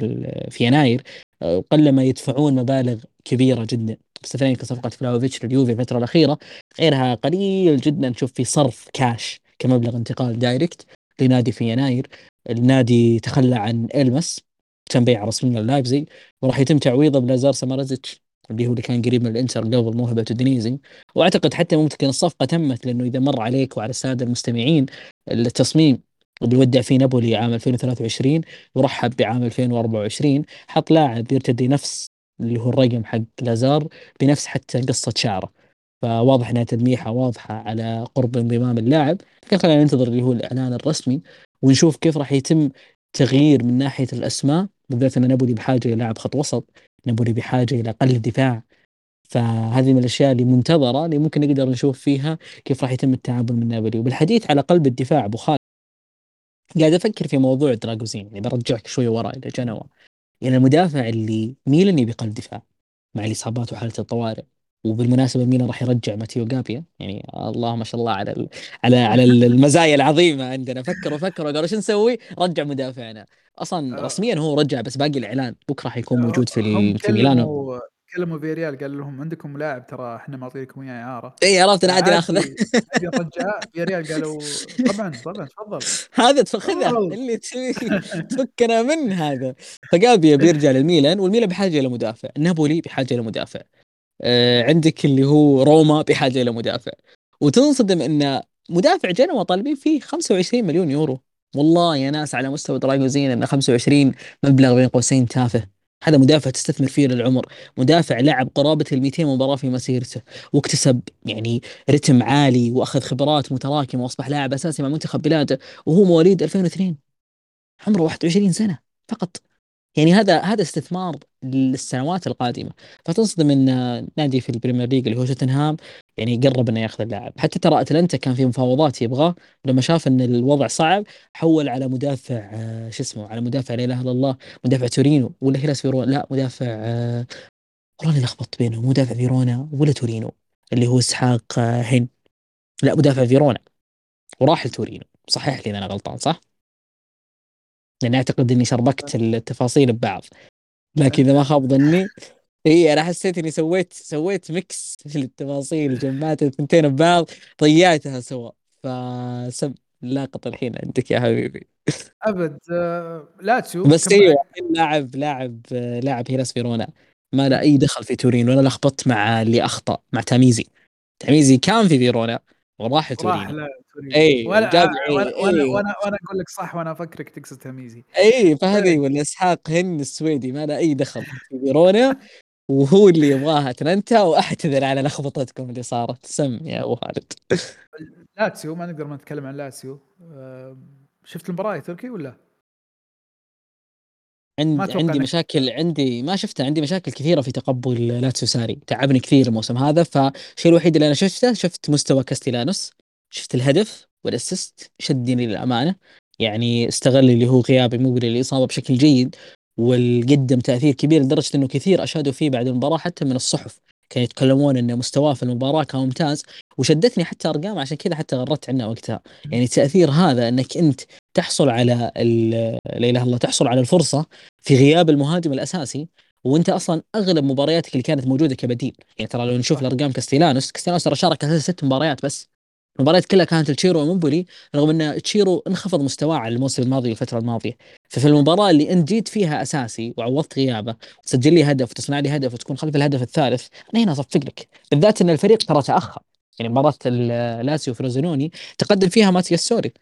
في يناير آه، قلما يدفعون مبالغ كبيرة جدا. مستثنين كصفقة فلاوفيتش لليوفي الفترة الأخيرة غيرها قليل جدا. نشوف في صرف كاش. كمبلغ انتقال direct لنادي في يناير. النادي تخلى عن إلمس تم بيع رسميا لايبزيج وراح يتم تعويضه بلازار سمارزيتش اللي هو اللي كان قريب من الإنتر قبل موهبة أودينيزي. وأعتقد حتى ممكن الصفقة تمت لأنه إذا مر عليك وعلى السادة المستمعين التصميم اللي ودع فيه نابولي عام 2023 ورحب بعام 2024 حط لاعب يرتدي نفس اللي هو الرقم حق لازار بنفس حتى قصة شعره. فواضح إنها تلميحة واضحة على قرب انضمام اللاعب. لكن خلينا ننتظر اللي هو الإعلان الرسمي ونشوف كيف راح يتم تغيير من ناحية الأسماء بالذات إن نابولي بحاجة إلى لاعب خط وسط نابولي بحاجة إلى قلب دفاع. فهذه من الأشياء اللي منتظرة اللي ممكن نقدر نشوف فيها كيف راح يتم التعامل من نابولي. وبالحديث على قلب الدفاع أبو خالد قاعد أفكر في موضوع دراغوزين. يعني برجعك شوي ورا إلى جنوا يعني المدافع اللي ميلان يبي قلب دفاع مع الإصابات وحالة الطوارئ. وبالمناسبة ميلان راح يرجع؟ ماتيو جابيا يعني الله ما شاء الله على ال على على المزايا العظيمة عندنا. فكروا فكروا. قالوا شو نسوي؟ رجع مدافعنا. أصلا آه. رسميا هو رجع بس باقي الإعلان. بكره حيكون موجود في في ميلانو. كلموا فيريال قال لهم عندكم لاعب ترى إحنا معطيكم إياه إعارة. إي عرفت أنا عادي ناخذه. رجع فيريال قالوا طبعا طبعا تفضل. هذا تاخذه اللي (laughs) تفكنا من هذا. فجابيا بيرجع للميلان والميلان بحاجة إلى مدافع. نابولي بحاجة إلى مدافع. آه، عندك اللي هو روما بحاجة إلى مدافع. وتنصدم إن مدافع جنوا طالبين فيه 25 مليون يورو. والله يا ناس على مستوى دراجوزين إن 25 مبلغ بين قوسين تافه. هذا مدافع تستثمر فيه للعمر. مدافع لعب قرابة ال 200 مباراة في مسيرته. واكتسب يعني رتم عالي وأخذ خبرات متراكمة وأصبح لاعب أساسي مع منتخب بلاده. وهو مواليد 2002 عمره 21 سنة فقط. يعني هذا هذا استثمار للسنوات القادمة. فتصدم إن نادي في ال Premier League اللي هو توتنهام يعني قرب إنه ياخذ اللاعب. حتى ترى أتلانتا كان في مفاوضات يبغاه لما شاف إن الوضع صعب حول على مدافع آه، شو اسمه على مدافع لا إله إلا الله مدافع تورينو ولا هيلاس فيرونا لا مدافع آه، والله لخبطت بينهم مدافع فيرونا ولا تورينو اللي هو إسحاق آه، هن لا مدافع فيرونا وراح لتورينو. صحح لي أنا غلطان صح؟ لاني أعتقد إني شربكت التفاصيل ببعض. لكن إذا ما خاب ظني إي أنا حسيت إني سويت سويت mix للتفاصيل جمعت الثنتين ببعض ضيعتها سوا. فسب لاقط الحين عندك يا حبيبي. أبد. آه، لاتسيو بس أيوه لاعب لاعب لاعب هيلاس فيرونا. ما له أي دخل في تورينو ولا لخبطت مع اللي اخطا مع تاميزي. تاميزي كان في فيرونا وراح تورينو اي وأنا جاب وأنا وأنا, وأنا, وأنا أقول لك صح وأنا أفكرك تقصد تميزي اي فهذه ولا إسحاق هن السويدي ما له أي دخل في فيرونا وهو اللي يبغاه أتلانتا وأعتذر على لخبطتكم اللي صارت. سم يا أبو خالد. لاتسيو ما نقدر ما نتكلم عن لاتسيو. شفت المباراة تركي ولا؟ ما عند أتوقع عندي مشاكل عندي ما شفته عندي مشاكل كثيرة في تقبل لاتسيو ساري. تعبني كثير الموسم هذا فالشيء الوحيد اللي أنا شفته شفت مستوى كاستيلانوس. شفت الهدف وال assist شدني للأمانة. يعني استغل اللي هو غياب إيموبيلي الإصابة بشكل جيد وقدم تأثير كبير لدرجة إنه كثير أشادوا فيه بعد المباراة حتى من الصحف. كانوا يتكلمون ان مستواه في المباراة كان ممتاز وشدتني حتى أرقام عشان كذا حتى غردت عنه وقتها. يعني تأثير هذا إنك أنت تحصل على لا إله الله تحصل على الفرصة في غياب المهاجم الأساسي وأنت أصلا أغلب مبارياتك اللي كانت موجودة كبديل. يعني ترى لو نشوف. الأرقام كاستيلانوس كاستيلانوس ترى شارك ست مباريات بس. المباريات كلها كانت لتشيرو إيموبيلي رغم إن تشيرو انخفض مستواه على الموسم الماضي والفترة الماضية. ففي المباراة اللي انت جيت فيها أساسي وعوضت غيابه وتسجل لي هدف وتصنع لي هدف وتكون خلف الهدف الثالث أنا هنا اصفق لك. بالذات إن الفريق ترى تأخر. يعني مباراة لاسيو فروزينوني تقدم فيها ماتياس سولي.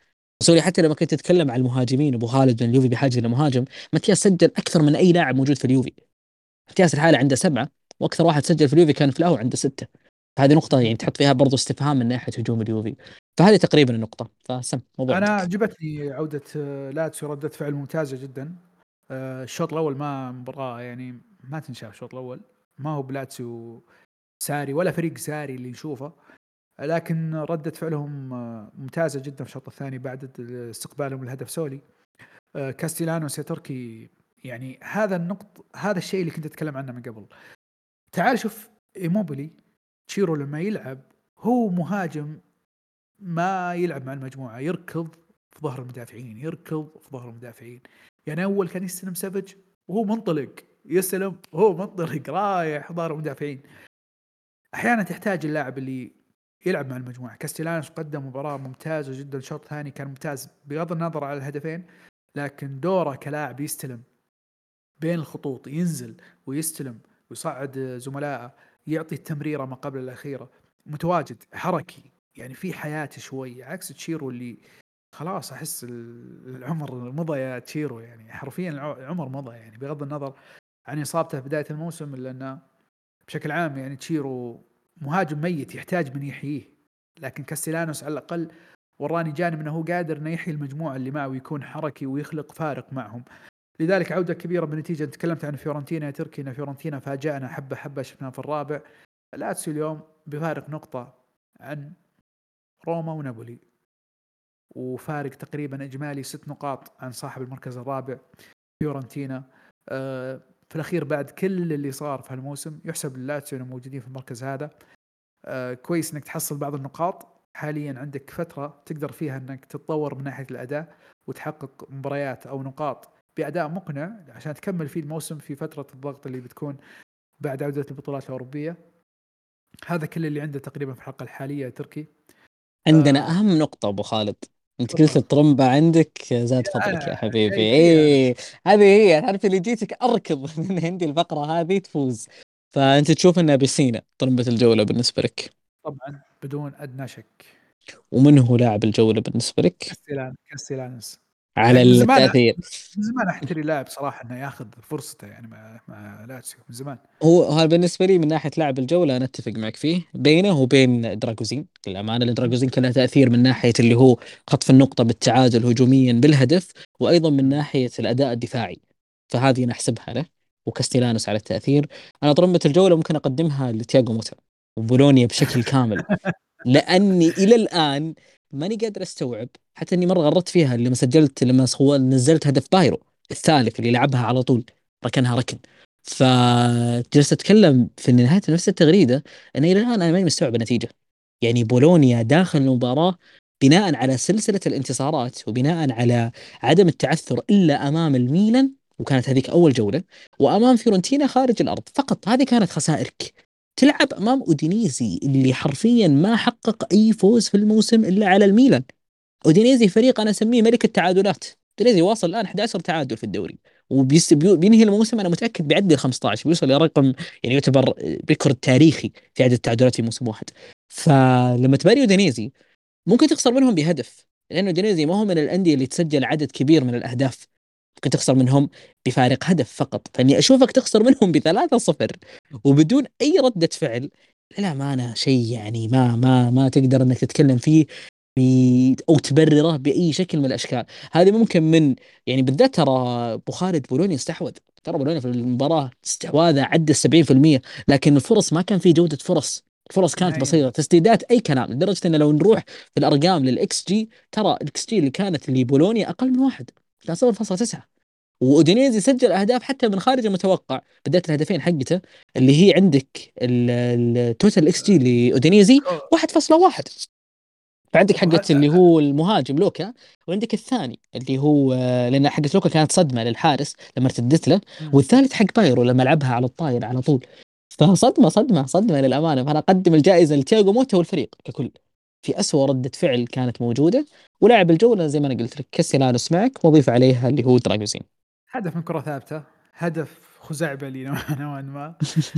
سوري حتى لما كنت تتكلم عن المهاجمين أبو خالد إن اليوفي بحاجة إلى مهاجم ماتياس سجل أكثر من أي لاعب موجود في اليوفي. ماتياس لحاله عنده سبعة وأكثر واحد سجل في اليوفي كان فلاهو عنده ستة. فهذه نقطة يعني تحط فيها برضو استفهام من ناحية هجوم اليوفي فهذه تقريبا النقطة. فسم موضوع عندك. عجبتني عودة آه، لاتسيو ردة فعل ممتازة جدا. آه، الشوط الأول ما مباراة يعني ما تنشاف الشوط الأول. ما هو لاتسيو ساري ولا فريق ساري اللي نشوفه. لكن ردة فعلهم آه، ممتازة جدا في الشوط الثاني بعد استقبالهم الهدف سولي. آه، كاستيلانوس يا تركي يعني هذا النقط هذا الشيء اللي كنت أتكلم عنه من قبل. تعال شوف إيموبيلي تشيرو لما يلعب هو مهاجم ما يلعب مع المجموعة يركض في ظهر المدافعين يركض في ظهر المدافعين. يعني أول كان يستلم سافج وهو منطلق يستلم وهو منطلق رايح ظهر المدافعين. أحيانا تحتاج اللاعب اللي يلعب مع المجموعة. كاستيلانوس قدم مباراة ممتازة جدا الشوط الثاني كان ممتاز بغض النظر على الهدفين لكن دوره كلاعب يستلم بين الخطوط ينزل ويستلم ويصعد زملائه. يعطي التمريره ما قبل الأخيرة. متواجد حركي يعني في حياة شوي عكس تشيرو اللي خلاص أحس ال- العمر مضى يا تشيرو يعني. حرفيا الع- العمر مضى يعني بغض النظر عن إصابته في بداية الموسم الا انه بشكل عام يعني تشيرو مهاجم ميت يحتاج من يحييه. لكن كاستيلانوس على الأقل وراني جانب إنه هو قادر إنه يحيي المجموعة اللي معه ويكون حركي ويخلق فارق معهم. لذلك عودة كبيرة بنتيجة تكلمت عن فيورنتينا يا تركي إن فيورنتينا فاجأنا حبة حبة شفناه في الرابع. لاتسيو اليوم بفارق نقطة عن روما ونابولي. وفارق تقريبا إجمالي ست نقاط عن صاحب المركز الرابع فيورنتينا. آه، في الأخير بعد كل اللي صار في هالموسم يحسب للاتسيو إنهم موجودين في المركز هذا. آه، كويس إنك تحصل بعض النقاط. حاليا عندك فترة تقدر فيها إنك تتطور من ناحية الأداء وتحقق مباريات أو نقاط بأداء مقنع عشان تكمل فيه الموسم في فترة الضغط اللي بتكون بعد عودة البطولات الأوروبية. هذا كل اللي عنده تقريبا في الحلقة الحالية تركي. عندنا آه. أهم نقطة أبو خالد. أنت. قلت الطرمبة عندك زاد فضلك يا حبيبي. هي- هي. إيه هذه هي تعرف اللي جيتك أركض (laughs) من عندي الفقرة هذه تفوز. فأنت تشوف إنها بسينا طرمبة الجولة بالنسبة لك. طبعا بدون أدنى شك. ومن هو لاعب الجولة بالنسبة لك؟ كاستيلان كاستيلانس. على يعني من زمان- التأثير. من زمان أحتري لاعب صراحة إنه ياخذ فرصته يعني مع مع لاتسيو من زمان. هو هذا بالنسبة لي من ناحية لاعب الجولة أنا أتفق معك فيه. بينه وبين دراجوزين للأمانة لأن دراجوزين كان له تأثير من ناحية اللي هو خطف النقطة بالتعادل هجوميا بالهدف وأيضا من ناحية الأداء الدفاعي. فهذه أنا أحسبها له وكاستيلانوس على التأثير. أنا طرمبة الجولة ممكن أقدمها لتياغو موتا وبولونيا بشكل كامل. (laughs) لأني إلى الآن ماني قادر أستوعب حتى إني مرة غردت فيها لما سجلت لما نزلت هدف بايرو الثالث اللي لعبها على طول ركنها ركن. فجلست أتكلم في نهاية نفس التغريدة إن إلى الآن أنا ماني مستوعب النتيجة. يعني بولونيا داخل المباراة بناء على سلسلة الانتصارات وبناء على عدم التعثر إلا أمام الميلان وكانت هذيك أول جولة وأمام فيورنتينا خارج الأرض. فقط هذه كانت خسائرك. تلعب أمام أودينيزي اللي حرفيا ما حقق أي فوز في الموسم إلا على الميلان. أودينيزي فريق أنا أسميه ملك التعادلات. أودينيزي واصل الآن 11 تعادل في الدوري. وبينهي الموسم أنا متأكد بيعدي ال 15 بيوصل لرقم يعني يعتبر record تاريخي في عدد التعادلات في موسم واحد. فلما تباري أودينيزي ممكن تخسر منهم بهدف لأنه أودينيزي ما هو من الأندية اللي تسجل عدد كبير من الأهداف. ممكن تخسر منهم بفارق هدف فقط. فإني أشوفك تخسر منهم (laughs) بثلاثة صفر. وبدون أي ردة فعل للامانه شيء يعني ما ما ما تقدر إنك تتكلم فيه. أو تبرره بأي شكل من الأشكال. هذه ممكن من يعني بالذات ترى أبو خالد بولونيا استحوذ. ترى بولونيا في المباراة استحواذه عدى 70% لكن الفرص ما كان في جودة فرص. الفرص كانت نهائياً. بسيطة. تسديدات أي كلام لدرجة ان لو نروح في الأرقام لل xG ترى ال xG اللي كانت لبولونيا أقل من واحد. كان 0.9 وأودينيزي سجل أهداف حتى من خارج المتوقع. بالذات الهدفين حقته اللي هي عندك ال total xG لأودينيزي 1.1 فعندك حقة وهذا- اللي هو المهاجم لوكا وعندك الثاني اللي هو لأن حقة لوكا كانت صدمة للحارس لما ارتدت له. والثالث حق بايero لما لعبها على الطاير على طول. فصدمة صدمة صدمة للأمانة. فأنا أقدم الجائزة لتياغو موتا والفريق ككل. في أسوأ ردة فعل كانت موجودة ولاعب الجولة زي ما أنا قلت لك كاسيلانوس معك وضيف عليها اللي هو دراجوزين هدف من كرة ثابتة هدف خزعبلي (laughs) نوعا ما.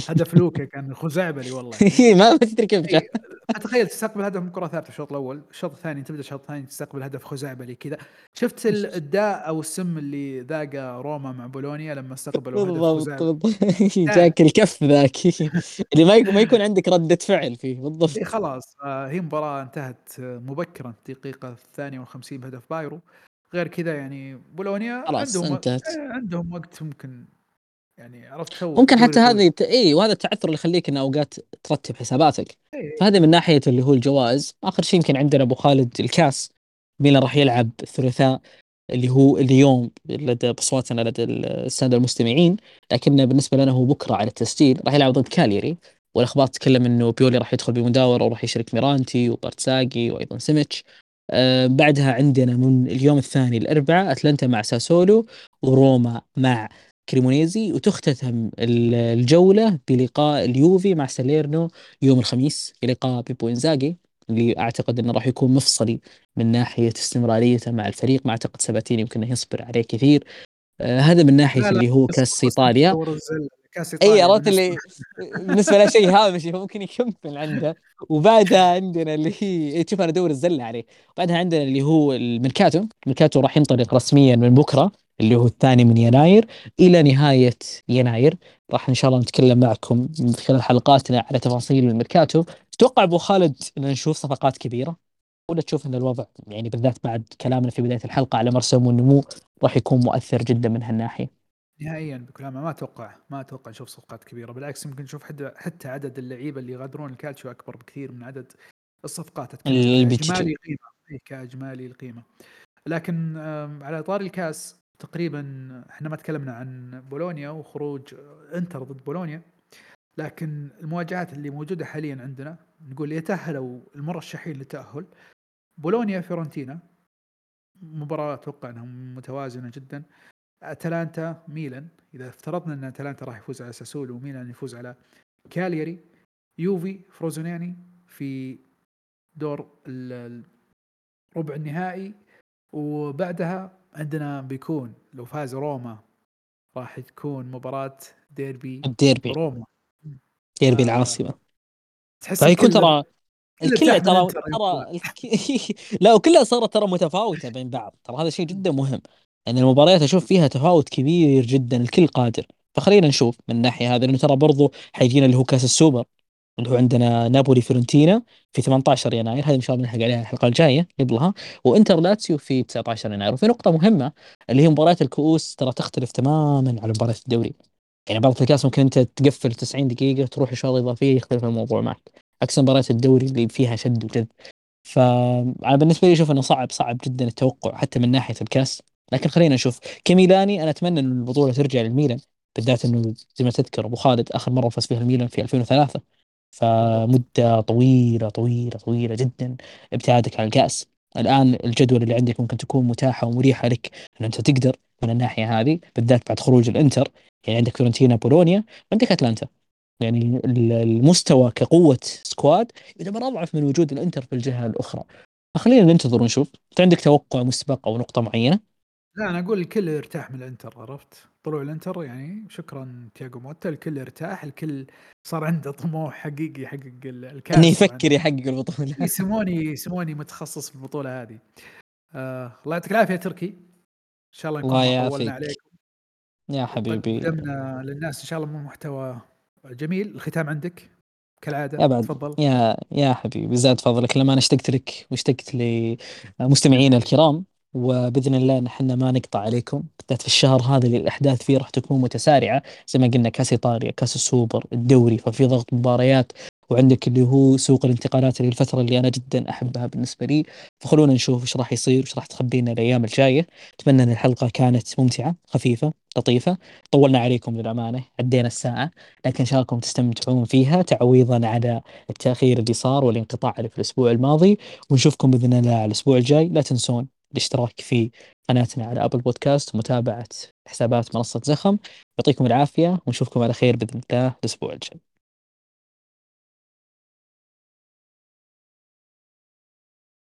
هدف لوكا كان خزعبلي والله. (laughs) ما تدري كيف جاء. إيه، فتخيل تستقبل هدف من كرة ثابتة الشوط الأول، الشوط الثاني تبدأ الشوط الثاني تستقبل هدف خزعبلي كذا، شفت ال- (laughs) الداء أو السم اللي ذاقه روما مع بولونيا لما استقبلوا هدف بالضبط. جاك الكف ذاك. اللي ما ما يكون عندك ردة فعل فيه بالضبط. إيه خلاص. آه، هي مباراة انتهت آه، مبكرا الدقيقة الثانية والخمسين بهدف بايرو. غير كذا يعني بولونيا عندهم انتهت. عندهم وقت ممكن يعني عرفت تو ممكن حتى. هذه. اي وهذا التعثر اللي يخليك ان اوقات ترتب حساباتك. إيه، فهذا من ناحية اللي هو الجوائز. آخر شيء يمكن عندنا أبو خالد الكاس. ميلان راح يلعب الثلاثاء اللي هو اليوم لدى بصواتنا لدى السادة المستمعين. لكن بالنسبة لنا هو بكرة على التسجيل. راح يلعب ضد كالياري. والأخبار تتكلم إنه بيولي راح يدخل بمداورة وراح يشارك ميرانتي وبارتيساجي وأيضا سيميتش. آه بعدها عندنا من اليوم الثاني الاربعاء أتلانتا مع ساسولو وروما مع كريمونيزي وتختتم ال- الجولة بلقاء اليوفي مع ساليرنيتانا يوم الخميس بلقاء بيبو إنزاجي اللي أعتقد إنه راح يكون مفصلي من ناحية استمراريته مع الفريق ما أعتقد ساباتيني يمكن إنه يصبر عليه كثير. آه هذا من ناحية اللي هو كاس ايطاليا اي عرفت اللي بالنسبة له (laughs) شيء هامشي فممكن يكمل عنده. وبعدها عندنا اللي هي شوف أنا أدور الزلة عليه. بعدها عندنا اللي هو الميركاتو. الميركاتو راح ينطلق رسميا من بكرة. اللي هو الثاني من يناير إلى نهاية يناير. راح إن شاء الله نتكلم معكم من خلال حلقاتنا على تفاصيل الميركاتو. تتوقع أبو خالد إن نشوف صفقات كبيرة. ولا تشوف إن الوضع يعني بالذات بعد كلامنا في بداية الحلقة على مرسوم النمو راح يكون مؤثر جدا من هالناحية. نهائيا بكل ما أتوقع ما أتوقع نشوف صفقات كبيرة. بالعكس يمكن نشوف حتى حتى عدد اللعيبة اللي يغادرون الكالتشيو أكبر بكثير من عدد الصفقات. كأجمالي قيمة. إيه كأجمالي القيمة. لكن على إطار الكأس تقريبا إحنا ما تكلمنا عن بولونيا وخروج إنتر ضد بولونيا لكن المواجهات اللي موجودة حاليا عندنا نقول يتأهلوا المرشحين للتأهل. بولونيا فيورنتينا مباراة أتوقع إنها متوازنة جدا. أتلانتا ميلان إذا افترضنا إن أتلانتا راح يفوز على ساسولو وميلان يفوز على كالياري يوفي فروزينوني في دور ربع النهائي وبعدها عندنا بيكون لو فاز روما راح تكون مباراة ديربي الديربي. روما. ديربي آه، العاصمة. تحس فيكون الكل- ترى كل الكل ترى ترى (laughs) لا وكلها صارت ترى متفاوتة بين بعض. ترى هذا شيء جدا مهم. ان المباريات أشوف فيها تفاوت كبير جدا الكل قادر. فخلينا نشوف من الناحيه هذه لأنه ترى برضو حيجينا اللي هو كاس السوبر. اللي هو عندنا نابولي فيورنتينا في 18 يناير. هذه إن شاء الله بنلحق عليها الحلقة الجاية قبلها. وإنتر لاتسيو في 19 يناير. وفي نقطة مهمة اللي هي مباريات الكؤوس ترى تختلف تماما عن مباريات الدوري. يعني مباراه الكاس ممكن أنت تقفل 90 دقيقة تروح لشوط إضافية يختلف الموضوع معك. عكس مباريات الدوري اللي فيها شد وجذب. فانا بالنسبة لي أشوف إنه صعب صعب جدا التوقع حتى من ناحية الكاس. لكن خلينا نشوف. كميلاني أنا أتمنى إن البطولة ترجع للميلان بالذات إنه زي ما تذكر أبو خالد آخر مرة فاز فيها الميلان في 2003 فمدة طويلة طويلة طويلة جدا ابتعادك عن الكأس. الآن الجدول اللي عندك ممكن تكون متاحة ومريحة لك إن أنت تقدر من الناحية هذه بالذات بعد خروج الإنتر. يعني عندك فيورنتينا بولونيا وعندك أتلانتا. يعني ال- المستوى كقوة squad يعتبر اضعف من وجود الإنتر في الجهة الأخرى. فخلينا ننتظر ونشوف. أنت عندك توقع مسبق أو نقطة معينة؟ لا أنا أقول الكل يرتاح من الإنتر عرفت؟ طلوع الإنتر يعني شكرا تياجو موتا الكل ارتاح الكل صار عنده طموح حقيقي يحقق ال- الكاس إنه طبعاً. يفكر يحقق البطولة. إيه، سيموني سيموني متخصص في البطولة هذه. آه الله يعطيك العافية يا تركي. إن شاء الله نكون يعافيك. طولنا عليكم. يا حبيبي. قدمنا للناس إن شاء الله محتوى جميل. الختام عندك كالعادة؟ ابد تفضل. يا يا حبيبي زاد فضلك. لما أنا اشتقت لك واشتقت لمستمعينا الكرام. وبإذن الله نحن ما نقطع عليكم. بالذات في الشهر هذا اللي الأحداث فيه راح تكون متسارعة. زي ما قلنا كاس إيطاليا كاس السوبر الدوري ففي ضغط مباريات. وعندك اللي هو سوق الانتقالات اللي الفترة اللي أنا جدا أحبها بالنسبة لي. فخلونا نشوف إيش راح يصير وايش راح تخبينا الأيام الجاية. أتمنى إن الحلقة كانت ممتعة خفيفة لطيفة. طولنا عليكم للأمانة عدينا الساعة. لكن إن شاء الله تستمتعون فيها تعويضا على التأخير اللي صار والانقطاع اللي في الأسبوع الماضي. ونشوفكم بإذن الله على الأسبوع الجاي. لا تنسون الاشتراك في قناتنا على ابل بودكاست ومتابعه حسابات منصة زخم. يعطيكم العافية ونشوفكم على خير بإذن الله الأسبوع الجاي.